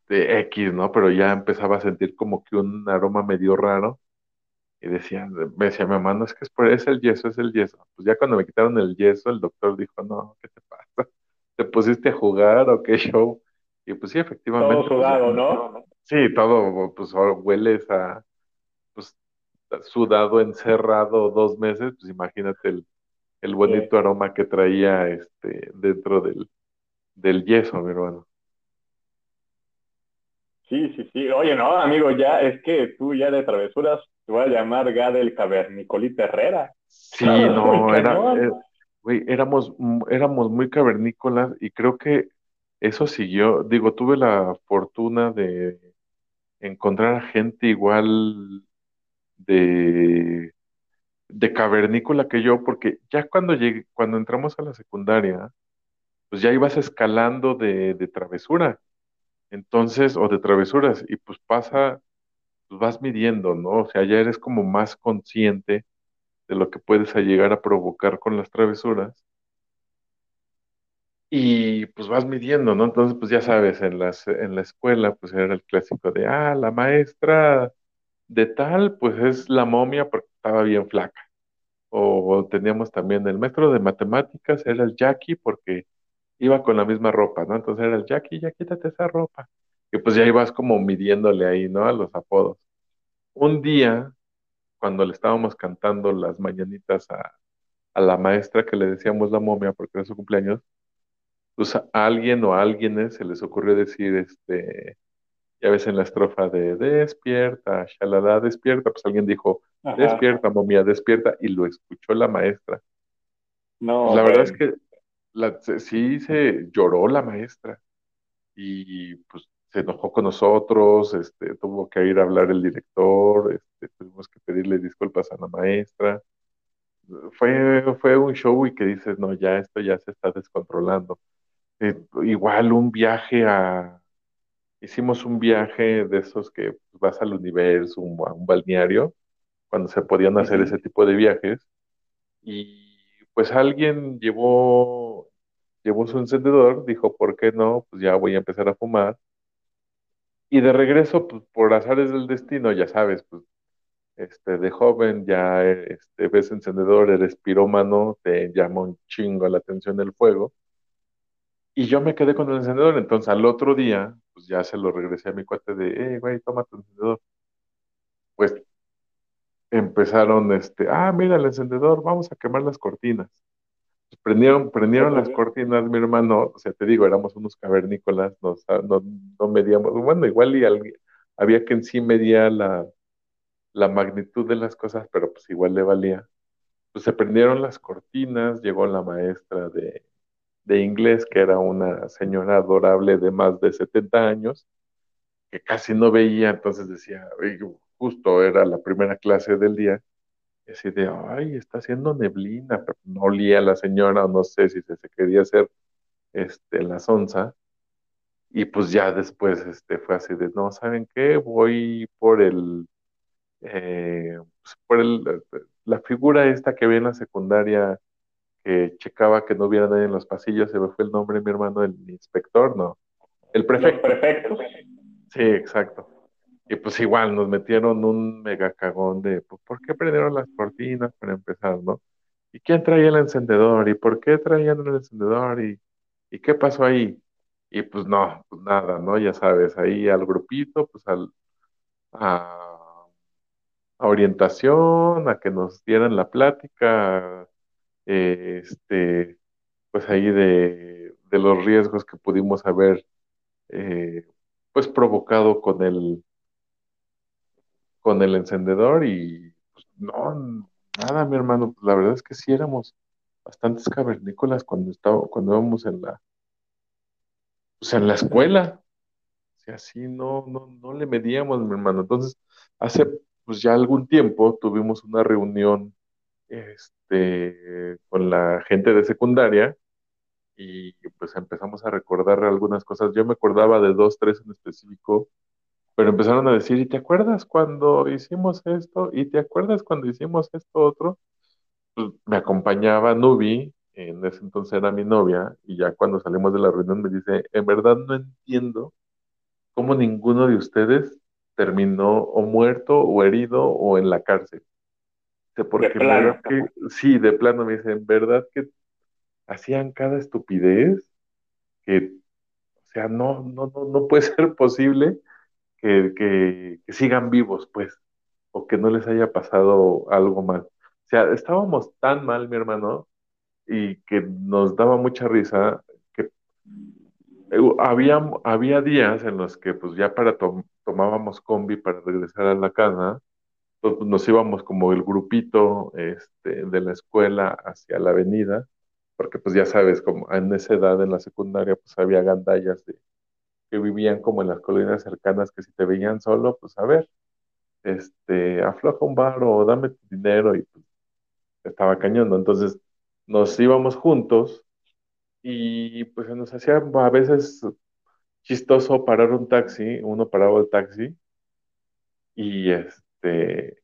de X, ¿no? Pero ya empezaba a sentir como que un aroma medio raro. Y decía, me decía mi mamá, no es que es, por, es el yeso, es el yeso. Pues ya cuando me quitaron el yeso, el doctor dijo, no, ¿qué te pasa? ¿Te pusiste a jugar o qué show? Y pues sí, efectivamente. Todo pues, sudado, ¿no? Sí, todo, pues hueles a, pues, sudado, encerrado dos meses, pues imagínate el, el bonito aroma que traía este dentro del, del yeso, mi hermano. Sí, sí, sí. Oye, no, amigo, ya es que tú ya de travesuras te voy a llamar Gadel Cavernicolita Herrera. Sí, no, era, eh, güey, éramos, éramos muy cavernícolas y creo que eso siguió. Digo, tuve la fortuna de encontrar a gente igual de de cavernícola que yo, porque ya cuando llegué, cuando entramos a la secundaria, pues ya ibas escalando de, travesura. Entonces, o de travesuras, y pues pasa, pues vas midiendo, ¿no? O sea, ya eres como más consciente de lo que puedes llegar a provocar con las travesuras. Y pues vas midiendo, ¿no? Entonces, pues ya sabes, en, las, en la escuela, pues era el clásico de, ah, la maestra de tal, pues es la momia porque estaba bien flaca. O teníamos también el maestro de matemáticas, era el Jackie porque iba con la misma ropa, ¿no? Entonces era el Jackie, ya quítate esa ropa. Y pues ya ibas como midiéndole ahí, ¿no? A los apodos. Un día cuando le estábamos cantando las mañanitas a, a la maestra que le decíamos la momia porque era su cumpleaños, pues a alguien o a alguienes se les ocurrió decir, este, ya ves en la estrofa de despierta, shalala, despierta, pues alguien dijo, Ajá. despierta, momia, despierta, y lo escuchó la maestra. No, Pues la verdad es que la- sí se lloró la maestra y pues se enojó con nosotros, este, tuvo que ir a hablar el director, este, tuvimos que pedirle disculpas a la maestra. Fue, fue un show y que dices, no, ya esto ya se está descontrolando. Eh, igual un viaje a, hicimos un viaje de esos que pues, vas al universo, un, a un balneario, cuando se podían hacer ese tipo de viajes. Y pues alguien llevó, llevó su encendedor, dijo, ¿por qué no? Pues ya voy a empezar a fumar. Y de regreso, pues por azares del destino, ya sabes, pues este, de joven ya este, ves encendedor, eres pirómano, te llama un chingo la atención el fuego. Y yo me quedé con el encendedor, entonces al otro día, pues ya se lo regresé a mi cuate de, eh, güey, toma tu encendedor. Pues empezaron, este, ah, mira el encendedor, vamos a quemar las cortinas. Pues prendieron, prendieron las cortinas, mi hermano, o sea, te digo, éramos unos cavernícolas, no, no, no medíamos, bueno, igual y alguien, había quien sí medía la, la magnitud de las cosas, pero pues igual le valía. Pues se prendieron las cortinas, llegó la maestra de, de inglés, que era una señora adorable de más de 70 años, que casi no veía, entonces decía, "Oye, justo era la primera clase del día, y así de, ay, está haciendo neblina, pero no olía la señora, o no sé si se, se quería hacer este, la sonza, y pues ya después este, fue así de, no, ¿saben qué? Voy por el, eh, pues, por el, la figura esta que vi en la secundaria, que checaba que no hubiera nadie en los pasillos, se me fue el nombre, mi hermano, el inspector, no, el prefecto. prefectos. Sí, exacto. Y pues igual nos metieron un mega cagón de, pues, ¿por qué prendieron las cortinas para empezar, no? ¿Y quién traía el encendedor? ¿Y por qué traían el encendedor? ¿Y, y qué pasó ahí? Y pues no, pues nada, ¿no? Ya sabes, ahí al grupito, pues al, a, a orientación, a que nos dieran la plática, eh, este, pues ahí de, de los riesgos que pudimos haber, eh, pues provocado con el con el encendedor y pues, no, nada, mi hermano, pues, la verdad es que sí éramos bastantes cavernícolas cuando estaba, cuando íbamos en la, pues en la escuela. O sea, así no, no, no le medíamos, mi hermano. Entonces, hace pues ya algún tiempo tuvimos una reunión este, con la gente de secundaria y pues empezamos a recordar algunas cosas. Yo me acordaba de dos, tres en específico pero empezaron a decir, ¿y te acuerdas cuando hicimos esto? ¿Y te acuerdas cuando hicimos esto otro? Pues me acompañaba Nubi, en ese entonces era mi novia, y ya cuando salimos de la reunión me dice, en verdad no entiendo cómo ninguno de ustedes terminó o muerto o herido o en la cárcel. Porque De plano. que, sí, de plano me dice, en verdad que hacían cada estupidez que, o sea, no, no, no, no puede ser posible que, que, sigan vivos, pues, o que no les haya pasado algo mal. O sea, estábamos tan mal, mi hermano, y que nos daba mucha risa, que había, había días en los que, pues, ya para to tomábamos combi para regresar a la casa, pues, nos íbamos como el grupito este, de la escuela hacia la avenida, porque, pues, ya sabes, como en esa edad, en la secundaria, pues, había gandallas de vivían como en las colonias cercanas, que si te veían solo, pues a ver, este, afloja un bar o dame tu dinero y pues estaba cañando. Entonces nos íbamos juntos y pues nos hacía a veces chistoso parar un taxi, uno paraba el taxi y este,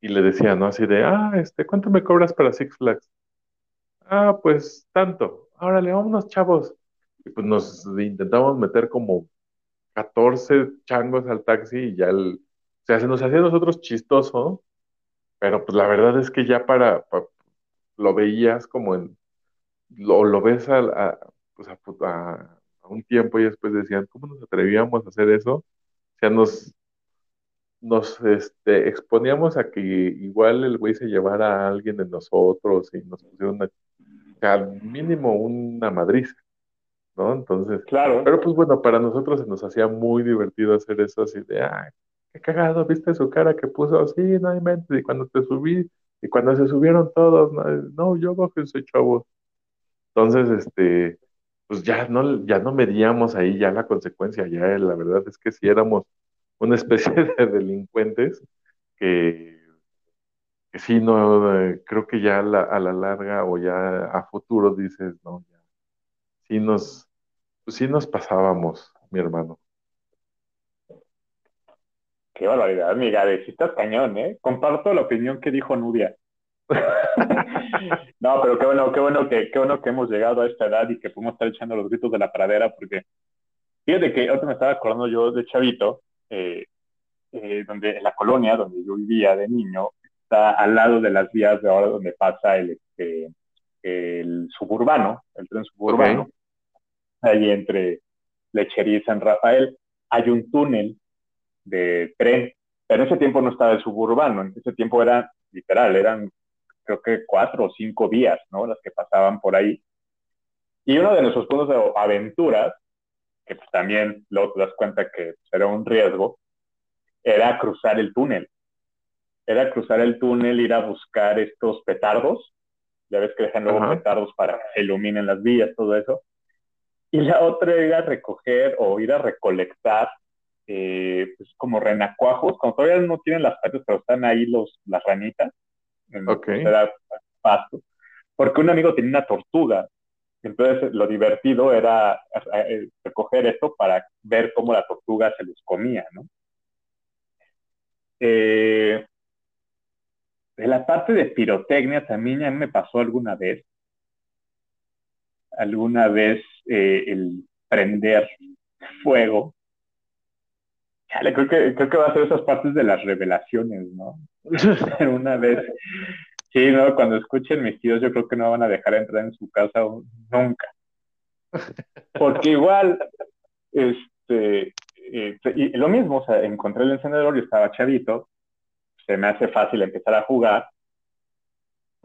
y le decía, ¿no? Así de, ah, este, ¿cuánto me cobras para Six Flags? Ah, pues tanto, órale, vámonos chavos. Y pues nos intentamos meter como 14 changos al taxi y ya el, o sea, se nos hacía a nosotros chistoso, pero pues la verdad es que ya para, lo veías como en, lo, lo ves a, pues a, a, un tiempo y después decían, ¿cómo nos atrevíamos a hacer eso? O sea, nos, nos este, exponíamos a que igual el güey se llevara a alguien de nosotros y nos pusiera una, mínimo una madriza, ¿no? Entonces, Claro. pero pues bueno, para nosotros se nos hacía muy divertido hacer eso así de, ah, qué cagado, ¿viste su cara que puso? Sí, no inventes, y cuando te subí, y cuando se subieron todos, no, no yo soy chavo. Entonces, este, pues ya no, ya no medíamos ahí ya la consecuencia, ya la verdad es que si éramos una especie de delincuentes que, que sí, no, eh, creo que ya a la, a la larga o ya a futuro dices, no, ya, sí nos, sí nos pasábamos, mi hermano. Qué barbaridad, de si estás cañón, ¿eh? Comparto la opinión que dijo Nudia. no, pero qué bueno, qué bueno que, qué bueno que hemos llegado a esta edad y que podemos estar echando los gritos de la pradera, porque fíjate que ahorita me estaba acordando yo de Chavito, eh, eh, donde en la colonia donde yo vivía de niño, está al lado de las vías de ahora donde pasa el, este, el suburbano, el tren suburbano. Ahí entre Lechería y San Rafael, hay un túnel de tren, pero en ese tiempo no estaba el suburbano, en ese tiempo era literal, eran creo que cuatro o cinco vías, ¿no? Las que pasaban por ahí. Y uno de nuestros puntos de aventuras, que pues también luego te das cuenta que era un riesgo, era cruzar el túnel. Era cruzar el túnel, ir a buscar estos petardos. Ya ves que dejan luego Ajá. petardos para que se iluminen las vías, todo eso. Y la otra era recoger o ir a recolectar, eh, pues como renacuajos, como todavía no tienen las patas, pero están ahí los, las ranitas. En, Ok. era pasto. Porque un amigo tenía una tortuga. Entonces, lo divertido era eh, recoger esto para ver cómo la tortuga se los comía, ¿no? Eh, de la parte de pirotecnia también ya me pasó alguna vez. Alguna vez eh, el prender fuego. Creo que, creo que va a ser esas partes de las revelaciones, ¿no? Una vez. Sí, no, cuando escuchen mis tíos, yo creo que no van a dejar entrar en su casa nunca. Porque igual, este, eh, y lo mismo, o sea, encontré el encendedor, yo estaba chavito, se me hace fácil empezar a jugar,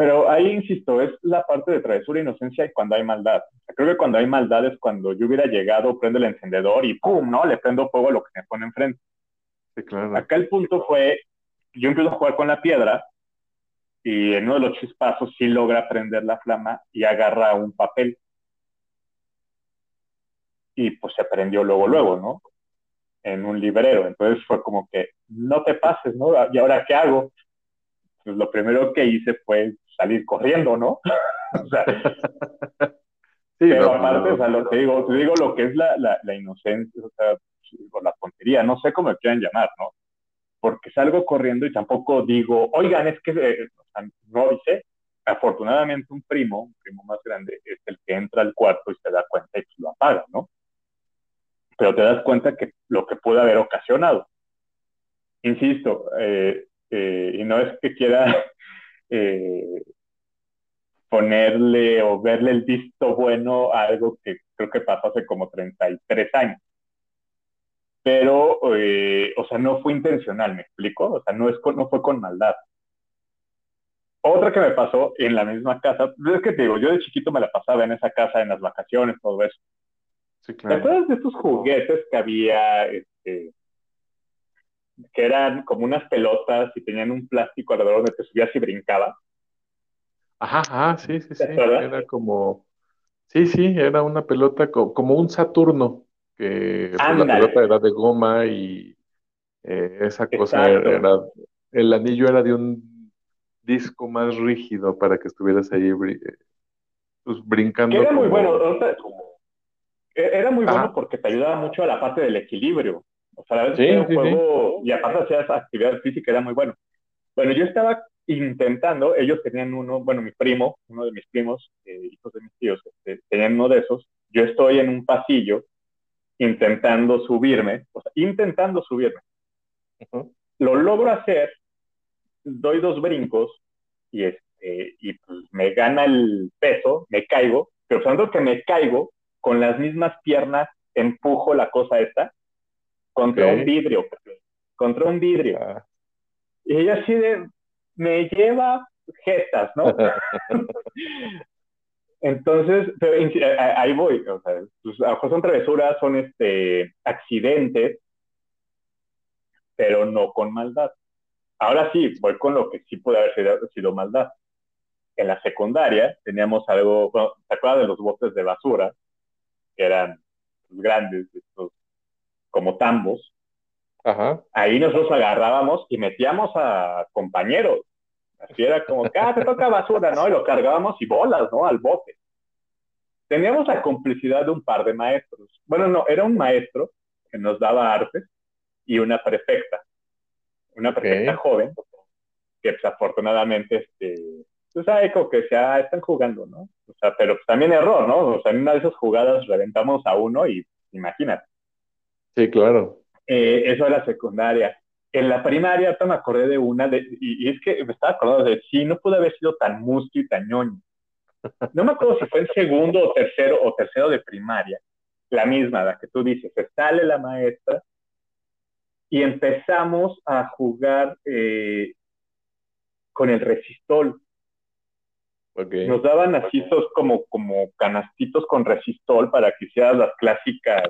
pero ahí insisto, es la parte de travesura e inocencia y cuando hay maldad. Creo que cuando hay maldad es cuando yo hubiera llegado, prendo el encendedor y ¡pum! ¿no? Le prendo fuego a lo que me pone enfrente. Sí, claro. Acá el punto fue, yo empiezo a jugar con la piedra y en uno de los chispazos sí logra prender la flama y agarra un papel. Y pues se prendió luego, luego, ¿no? En un librero. Entonces fue como que, no te pases, ¿no? ¿Y ahora qué hago? Pues lo primero que hice fue salir corriendo, ¿no? o sea, Sí, pero no, aparte, no. o sea, lo, te, digo, te digo lo que es la, la, la inocencia, o sea, o la tontería, no sé cómo me quieran llamar, ¿no? Porque salgo corriendo y tampoco digo, oigan, es que eh, o sea, no hice. Afortunadamente, un primo, un primo más grande, es el que entra al cuarto y se da cuenta y pues lo apaga, ¿no? Pero te das cuenta que lo que puede haber ocasionado. Insisto, eh, eh, y no es que quiera eh, ponerle o verle el visto bueno a algo que creo que pasó hace como 33 años. Pero, eh, o sea, no fue intencional, ¿me explico? O sea, no, es con, no fue con maldad. Otra que me pasó en la misma casa, es que te digo, yo de chiquito me la pasaba en esa casa, en las vacaciones, todo eso. Sí, ¿Te claro. acuerdas de estos juguetes que había, este, que eran como unas pelotas y tenían un plástico alrededor donde te subías y brincabas? Ajá, ajá, sí, sí, sí. Era como, sí, sí, era una pelota co- como un Saturno, que pues, la pelota era de goma y eh, esa cosa Exacto. era, el anillo era de un disco más rígido para que estuvieras ahí eh, pues, Que brincando era muy bueno, o sea, era muy bueno porque te ayudaba mucho a la parte del equilibrio. O sea, la verdad sí, era un sí, sí, juego, y aparte hacías actividad física, era muy bueno. Bueno, yo estaba intentando, ellos tenían uno, bueno, mi primo, uno de mis primos, eh, hijos de mis tíos, este, tenían uno de esos. Yo estoy en un pasillo intentando subirme, o sea, intentando subirme. Ujú. Lo logro hacer, doy dos brincos y, este, y pues me gana el peso, me caigo, pero pensando que me caigo, con las mismas piernas empujo la cosa esta contra un Ok. vidrio, contra un vidrio. Ah, Y ella así de, me lleva jetas, ¿no? Entonces, pero, ahí voy, o sea, pues, a lo mejor son travesuras, son este, accidentes, pero no con maldad. Ahora sí, voy con lo que sí puede haber sido, sido maldad. En la secundaria teníamos algo, bueno, ¿te acuerdas de los botes de basura? Que eran pues, grandes, estos, como tambos. Ajá. Ahí nosotros agarrábamos y metíamos a compañeros. Así era como que, ah, te toca basura, ¿no? Y lo cargábamos y bolas, ¿no? Al bote. Teníamos la complicidad de un par de maestros. Bueno, no, era un maestro que nos daba artes y una prefecta. Una prefecta joven, que pues afortunadamente, este, pues ahí como que se ah, están jugando, ¿no? O sea, pero pues, también error, ¿no? O sea, en una de esas jugadas reventamos a uno y imagínate. Sí, claro. Eh, eso era secundaria. En la primaria, ahorita me acordé de una, de, y, y es que me estaba acordando de, sí, no pude haber sido tan musco y tan ñoño. No me acuerdo si fue en segundo o tercero o tercero de primaria, la misma, la que tú dices, se sale la maestra y empezamos a jugar eh, con el resistol. Ok. Nos daban así esos como, como canastitos con resistol para que hicieras las clásicas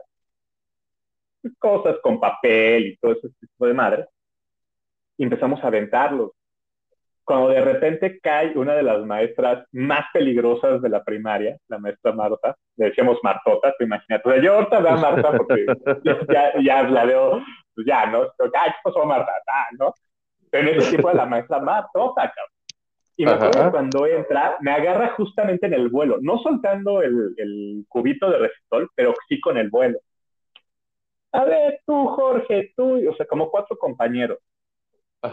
cosas con papel y todo ese tipo de madre. Y empezamos a aventarlos. Cuando de repente cae una de las maestras más peligrosas de la primaria, la maestra Marta, le decíamos Martota, te imaginas. O sea, yo ahorita veo a Marta porque ya, ya la veo, pues ya, ¿no? Ay, ¿qué pasó, Marta? Ah, ¿no? Pero en ese tiempo de la maestra Martota, cabrón. Y me acuerdo cuando entra, me agarra justamente en el vuelo, no soltando el, el cubito de resistol, pero sí con el vuelo. A ver, tú, Jorge, tú, o sea, como cuatro compañeros.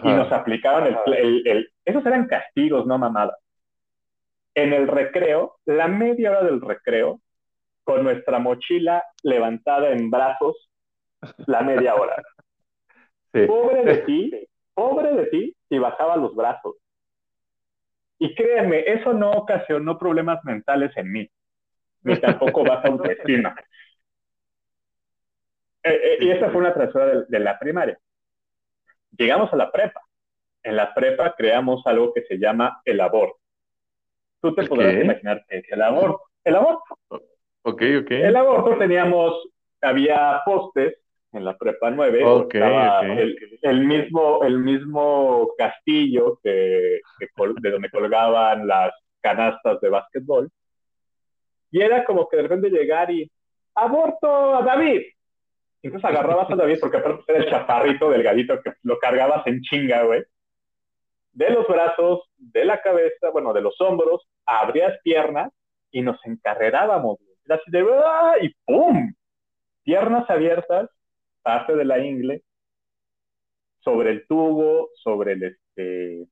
Y nos Ajá. aplicaban el, el, el- Esos eran castigos, no mamadas. En el recreo, la media hora del recreo, con nuestra mochila levantada en brazos, la media hora. Sí. Pobre de ti, pobre de ti, si bajaba los brazos. Y créanme, eso no ocasionó problemas mentales en mí, ni tampoco baja autoestima. Eh, eh, y esa fue una travesura de, de la primaria. Llegamos a la prepa. En la prepa creamos algo que se llama el aborto. Tú te ¿El podrás imaginar qué es el aborto. El aborto. Ok, ok. El aborto teníamos, había postes en la prepa 9, Ok, estaba ok. El, el mismo, el mismo castillo que, que col- de donde colgaban las canastas de básquetbol. Y era como que de repente llegar y aborto a David. Entonces agarrabas a David, porque aparte era el chaparrito delgadito que lo cargabas en chinga, güey. De los brazos, de la cabeza, bueno, de los hombros, abrías piernas y nos encarrerábamos. güey. Era así de ¡ah! y ¡pum! Piernas abiertas, parte de la ingle, sobre el tubo, sobre el este,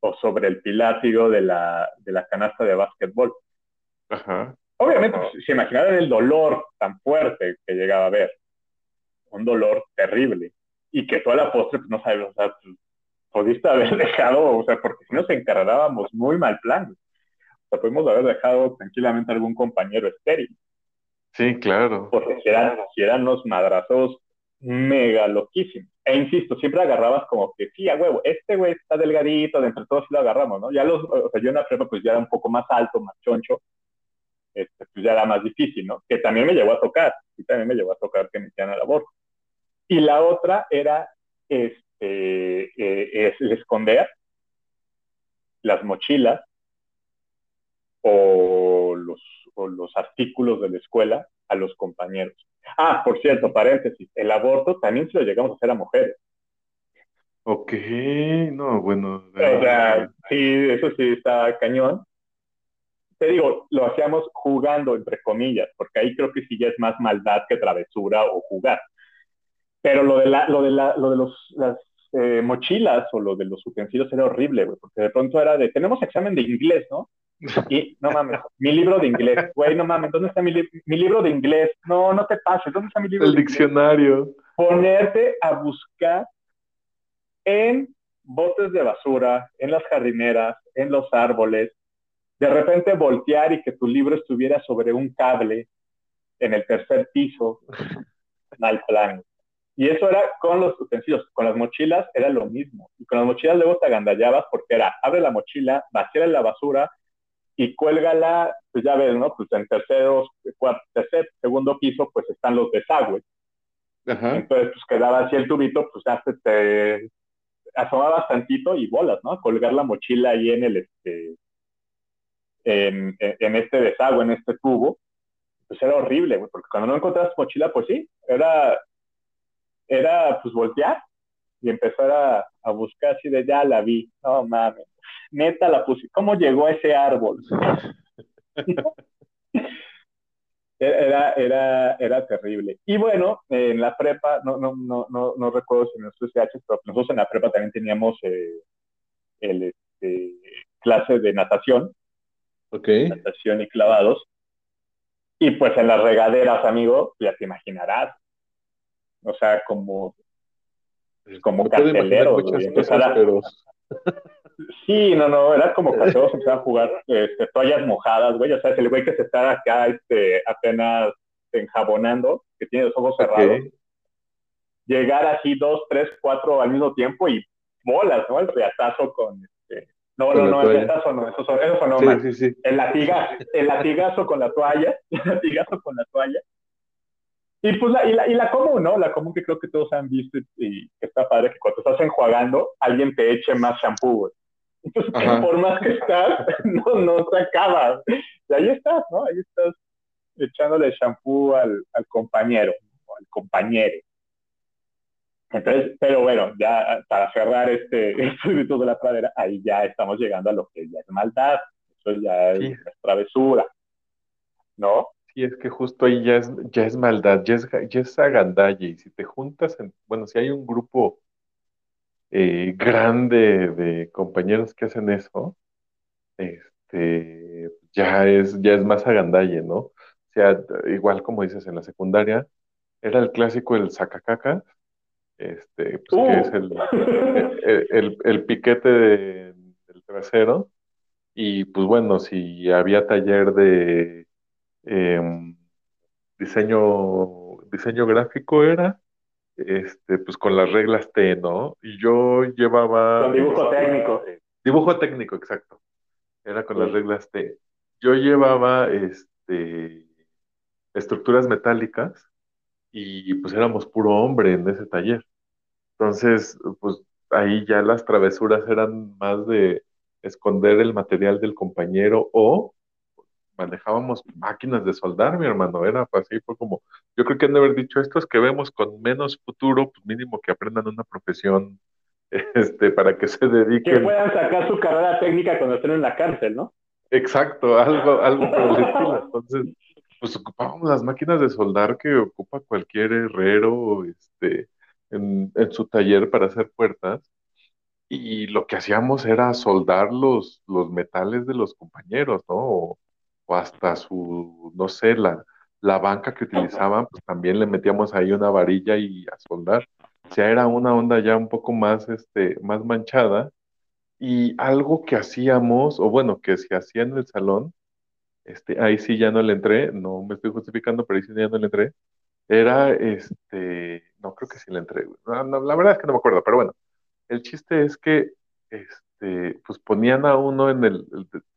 o sobre el pilátigo de la, de la canasta de básquetbol. Ajá. Obviamente, pues, se imaginaron el dolor tan fuerte que llegaba a haber. Un dolor terrible. Y que tú a la postre, pues no sabes, o sea, pues, pudiste haber dejado, o sea, porque si nos encarrábamos muy mal plan. O sea, pudimos haber dejado tranquilamente a algún compañero estéril. Sí, claro. Porque si eran, si eran unos madrazos mega loquísimos. E insisto, siempre agarrabas como que, sí, a huevo, este güey está delgadito, de entre todos sí lo agarramos, ¿no? Ya los, o sea, yo en la prepa pues ya era un poco más alto, más choncho, este, pues ya era más difícil, ¿no? Que también me llegó a tocar, y también me llegó a tocar que me hicieran el aborto. Y la otra era, este, eh, es el esconder las mochilas o los, o los artículos de la escuela a los compañeros. Ah, por cierto, paréntesis, el aborto también se lo llegamos a hacer a mujeres. Ok, no, bueno. O sea, sí, eso sí está cañón. Te digo, lo hacíamos jugando, entre comillas, porque ahí creo que sí ya es más maldad que travesura o jugar. Pero lo de, la, lo de, la, lo de los, las eh, mochilas o lo de los utensilios era horrible, güey, porque de pronto era de, tenemos examen de inglés, ¿no? Y, no mames, mi libro de inglés, güey, no mames, ¿dónde está mi, li mi, libro de inglés? No, no te pases, ¿dónde está mi libro El de diccionario. Inglés? Ponerte a buscar en botes de basura, en las jardineras, en los árboles, de repente voltear y que tu libro estuviera sobre un cable en el tercer piso, mal plan. Y eso era con los utensilios, con las mochilas era lo mismo. Y con las mochilas luego te agandallabas porque era, abre la mochila, vacía la basura y cuélgala, pues ya ves, ¿no? Pues en tercero, cuarto, tercer, segundo piso, pues están los desagües. Entonces, pues quedaba así el tubito, pues ya te asomabas tantito y bolas, ¿no? Colgar la mochila ahí en el, este, en, en este desagüe, en este tubo, pues era horrible, güey, porque cuando no encontrabas mochila, pues sí, era, era pues voltear y empezar a, a buscar así de ya la vi, no mames, neta la puse, ¿cómo llegó a ese árbol? era, era, era terrible. Y bueno, en la prepa, no, no, no, no, no recuerdo si en nuestros CH, pero nosotros en la prepa también teníamos eh, el, este, clase de natación. Ok. Natación y clavados. Y pues en las regaderas, amigo, ya te imaginarás. O sea, como, como cartelero. Pero... Sí, no, no, era como todos empezaban a jugar este, toallas mojadas, güey. O sea, es el güey que se está acá este, apenas enjabonando, que tiene los ojos cerrados. Llegar así dos, tres, cuatro al mismo tiempo y bolas, ¿no? El reatazo con este. No, no, no, el reatazo no, eso, eso sonó sí, Sí, sí. El, latigazo, el latigazo con la toalla, el latigazo con la toalla. Y pues la, y la, y la común, ¿no? La común que creo que todos han visto y, que está padre, que cuando estás enjuagando, alguien te eche más shampoo, güey. Entonces, por más que estás, no, no se acaba. Y ahí estás, ¿no? Ahí estás echándole shampoo al, al compañero, o al compañero. Entonces, pero bueno, ya para cerrar este, este de la pradera, ahí ya estamos llegando a lo que ya es maldad, eso ya es travesura, ¿no? Sí, es que justo ahí ya es, ya es maldad, ya es, ya es agandalle, y si te juntas, en, bueno, si hay un grupo eh, grande de compañeros que hacen eso, este, ya es, ya es más agandalle, ¿no? O sea, igual como dices en la secundaria, era el clásico el sacacaca, este, pues que es el, uh. el, el, piquete del trasero, y pues bueno, si había taller de em, diseño, diseño gráfico era, este, pues con las reglas T, ¿no? Y yo llevaba... Con dibujo técnico. Dibujo técnico, exacto. Era con las reglas T. Yo llevaba este, estructuras metálicas y pues éramos puro hombre en ese taller. Entonces, pues ahí ya las travesuras eran más de esconder el material del compañero o manejábamos máquinas de soldar, mi hermano, era así, fue como, yo creo que han de haber dicho, estos que vemos con menos futuro, pues mínimo que aprendan una profesión, este, para que se dediquen. Que puedan sacar su carrera técnica cuando estén en la cárcel, ¿no? Exacto, algo, algo por el estilo. Entonces, pues ocupábamos las máquinas de soldar que ocupa cualquier herrero, este, en, en su taller para hacer puertas. Y lo que hacíamos era soldar los, los metales de los compañeros, ¿no? o hasta su, no sé, la, la banca que utilizaban, pues también le metíamos ahí una varilla y a soldar. O sea, era una onda ya un poco más, este, más manchada. Y algo que hacíamos, o bueno, que se hacía en el salón, este, ahí sí ya no le entré, no me estoy justificando, pero ahí sí ya no le entré, era, este, no creo que sí le entré, la verdad es que no me acuerdo, pero bueno, el chiste es que, este, pues ponían a uno en el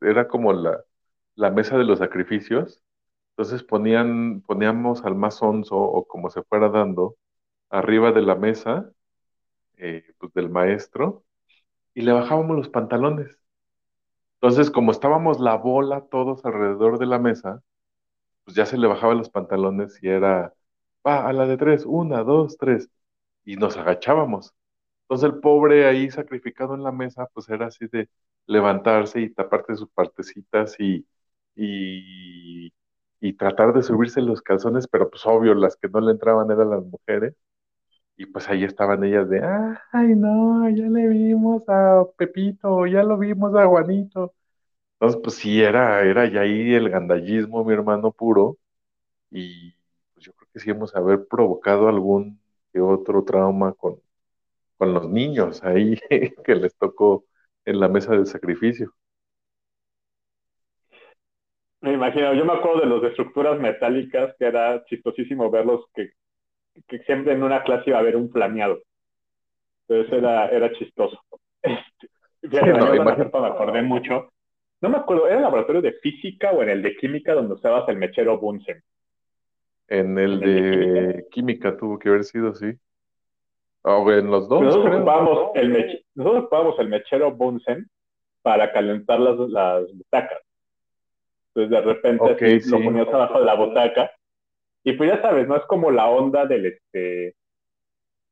era como la, la mesa de los sacrificios. Entonces ponían, poníamos al más onzo o como se fuera dando arriba de la mesa eh, pues del maestro y le bajábamos los pantalones. Entonces, como estábamos la bola todos alrededor de la mesa, pues ya se le bajaban los pantalones y era, va, a la de tres, una, dos, tres, y nos agachábamos. Entonces el pobre ahí sacrificado en la mesa, pues era así de levantarse y taparte sus partecitas y, y, y tratar de subirse los calzones, pero pues obvio, las que no le entraban eran las mujeres. Y pues ahí estaban ellas de, ay, no, ya le vimos a Pepito, ya lo vimos a Juanito. Entonces, pues sí, era, era ya ahí el gandallismo, mi hermano puro. Y pues yo creo que sí hemos haber provocado algún que otro trauma con, con los niños ahí que les tocó en la mesa del sacrificio. Me imagino, yo me acuerdo de los de estructuras metálicas, que era chistosísimo verlos que que siempre en una clase iba a haber un planeado. Entonces era, era chistoso. Este, fíjate, no, me acordé mucho. No me acuerdo, ¿era el laboratorio de física o en el de química donde usabas el mechero Bunsen? En el ¿En el de de química tuvo que haber sido, sí. O en los dos, Nosotros ocupábamos el, mech- nosotros ocupábamos el mechero Bunsen para calentar las, las butacas. Entonces de repente Ok, así lo ponías abajo de la butaca. Y pues ya sabes, no es como la onda del este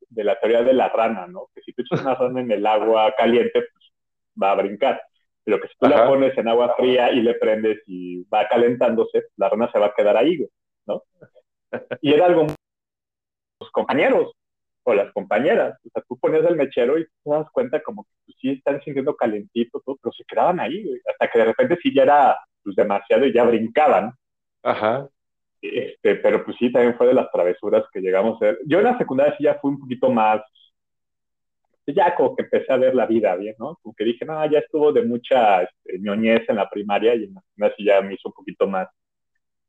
de la teoría de la rana, ¿no? Que si tú echas una rana en el agua caliente, pues va a brincar. Pero que si tú la pones en agua fría y le prendes y va calentándose, la rana se va a quedar ahí, ¿no? Y era algo los compañeros o las compañeras. O sea, tú ponías el mechero y te das cuenta como que pues, sí están sintiendo calentito, todo, pero se quedaban ahí, güey. Hasta que de repente sí ya era pues, demasiado y ya brincaban. Ajá. Este, pero pues sí, también fue de las travesuras que llegamos a hacer. Yo en la secundaria sí ya fui un poquito más, ya como que empecé a ver la vida bien, ¿no? Como que dije, no, ya estuvo de mucha este, ñoñez en la primaria y en la secundaria sí ya me hizo un poquito más,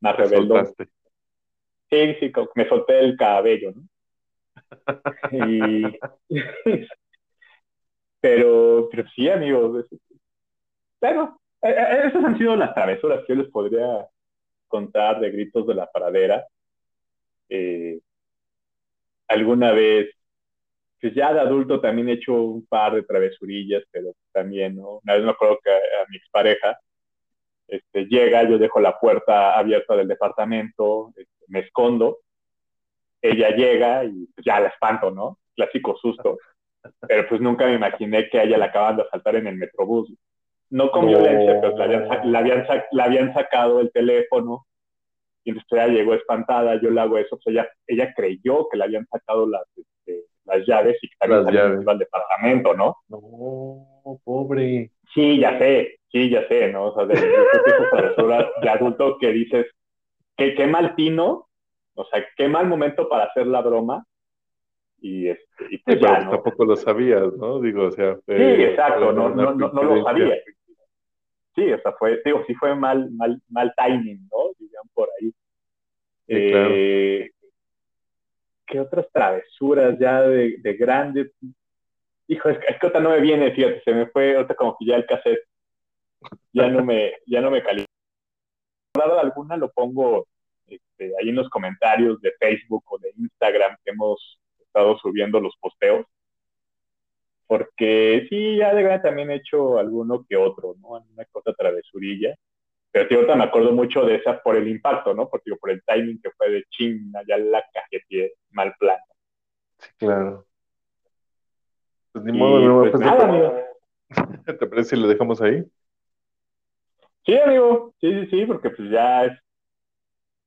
más rebeldón. Sí, sí, como que me solté el cabello, ¿no? Y... pero, pero sí, amigos. es- Bueno, eh, eh, esas han sido las travesuras que yo les podría contar de gritos de la pradera. Eh, alguna vez, pues ya de adulto también he hecho un par de travesurillas, pero también, ¿no? Una vez me acuerdo que a, a mi expareja este, llega, yo dejo la puerta abierta del departamento, este, me escondo, ella llega y pues, ya la espanto, ¿no? Clásico susto. Pero pues nunca me imaginé que a ella la acaban de asaltar en el metrobús. No con No. violencia, pero la habían, la, habían la habían sacado el teléfono y entonces ella llegó espantada, yo le hago eso, pues ella, ella creyó que le habían sacado las, este, las llaves y que también Las llaves. al departamento, ¿no? No, pobre. Sí, ya sé, sí, ya sé, ¿no? O sea, de, travesuras de adulto que dices, que qué mal tino, o sea, qué mal momento para hacer la broma. Y, este, y pues ya, pues ¿no? tampoco lo sabías, ¿no? Digo, o sea, Sí, fue- exacto, no, no, no, no lo sabía. Sí, o sea, fue, digo, sí fue mal, mal, mal timing, ¿no? Digan por ahí. Sí, claro. Eh, ¿Qué otras travesuras ya de, de grande? Hijo, es que, es que ahorita no me viene, fíjate, se me fue, ahorita como que ya el cassette ya no me, ya no me calienta. alguna lo pongo este, ahí en los comentarios de Facebook o de Instagram que hemos estado subiendo los Porque sí, ya de grande también he hecho alguno que otro, ¿no? Una cosa travesurilla. Pero sí, ahorita me acuerdo mucho de esa por el impacto, ¿no? Porque por el timing que fue de China, ya la cajeteé mal plan. Sí, claro. Pues ni Y modo, amor, pues pues, nada, ¿te- amigo. ¿te parece si lo dejamos ahí? Sí, amigo. Sí, sí, sí, porque pues ya es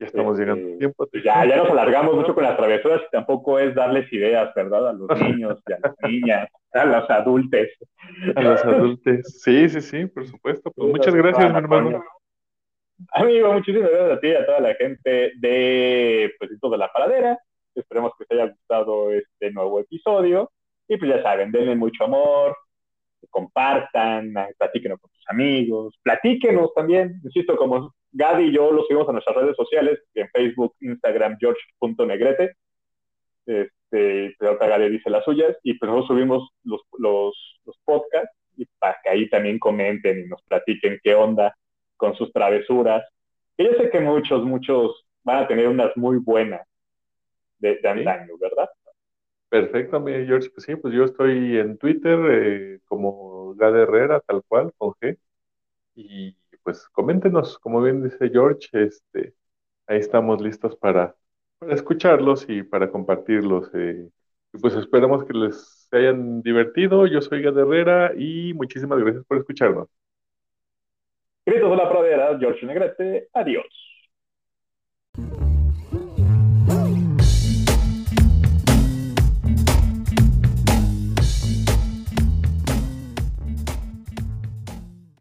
Ya estamos Este, llegando a tiempo. ya, ya nos alargamos mucho con las travesuras y tampoco es darles ideas, ¿verdad? A los niños y a las niñas, a los adultos. A los adultos. Sí, sí, sí, por supuesto. Pues muchas gracias, mi hermano. Amigo, muchísimas gracias a ti y a toda la gente de pues, Gritos de la Paradera. Esperemos que les haya gustado este nuevo episodio. Y pues ya saben, denle mucho amor, compartan, platíquenos con sus amigos, platíquenos también, insisto, como Gaby y yo lo subimos a nuestras redes sociales, en Facebook, Instagram, george.negrete. Este, ahorita Gaby dice las suyas, y pues nosotros subimos los, los, los podcasts, y para que ahí también comenten y nos platiquen qué onda con sus travesuras. Y yo sé que muchos, muchos van a tener unas muy buenas de, de antaño, ¿verdad? Perfecto, mi George. Pues sí, pues yo estoy en Twitter eh, como Gade Herrera, tal cual, con G. Y pues coméntenos, como bien dice George, este, ahí estamos listos para, para escucharlos y para compartirlos. eh. Y pues esperamos que les hayan divertido. Yo soy Gade Herrera y muchísimas gracias por escucharnos. Gritos de la pradera, George Negrete, adiós.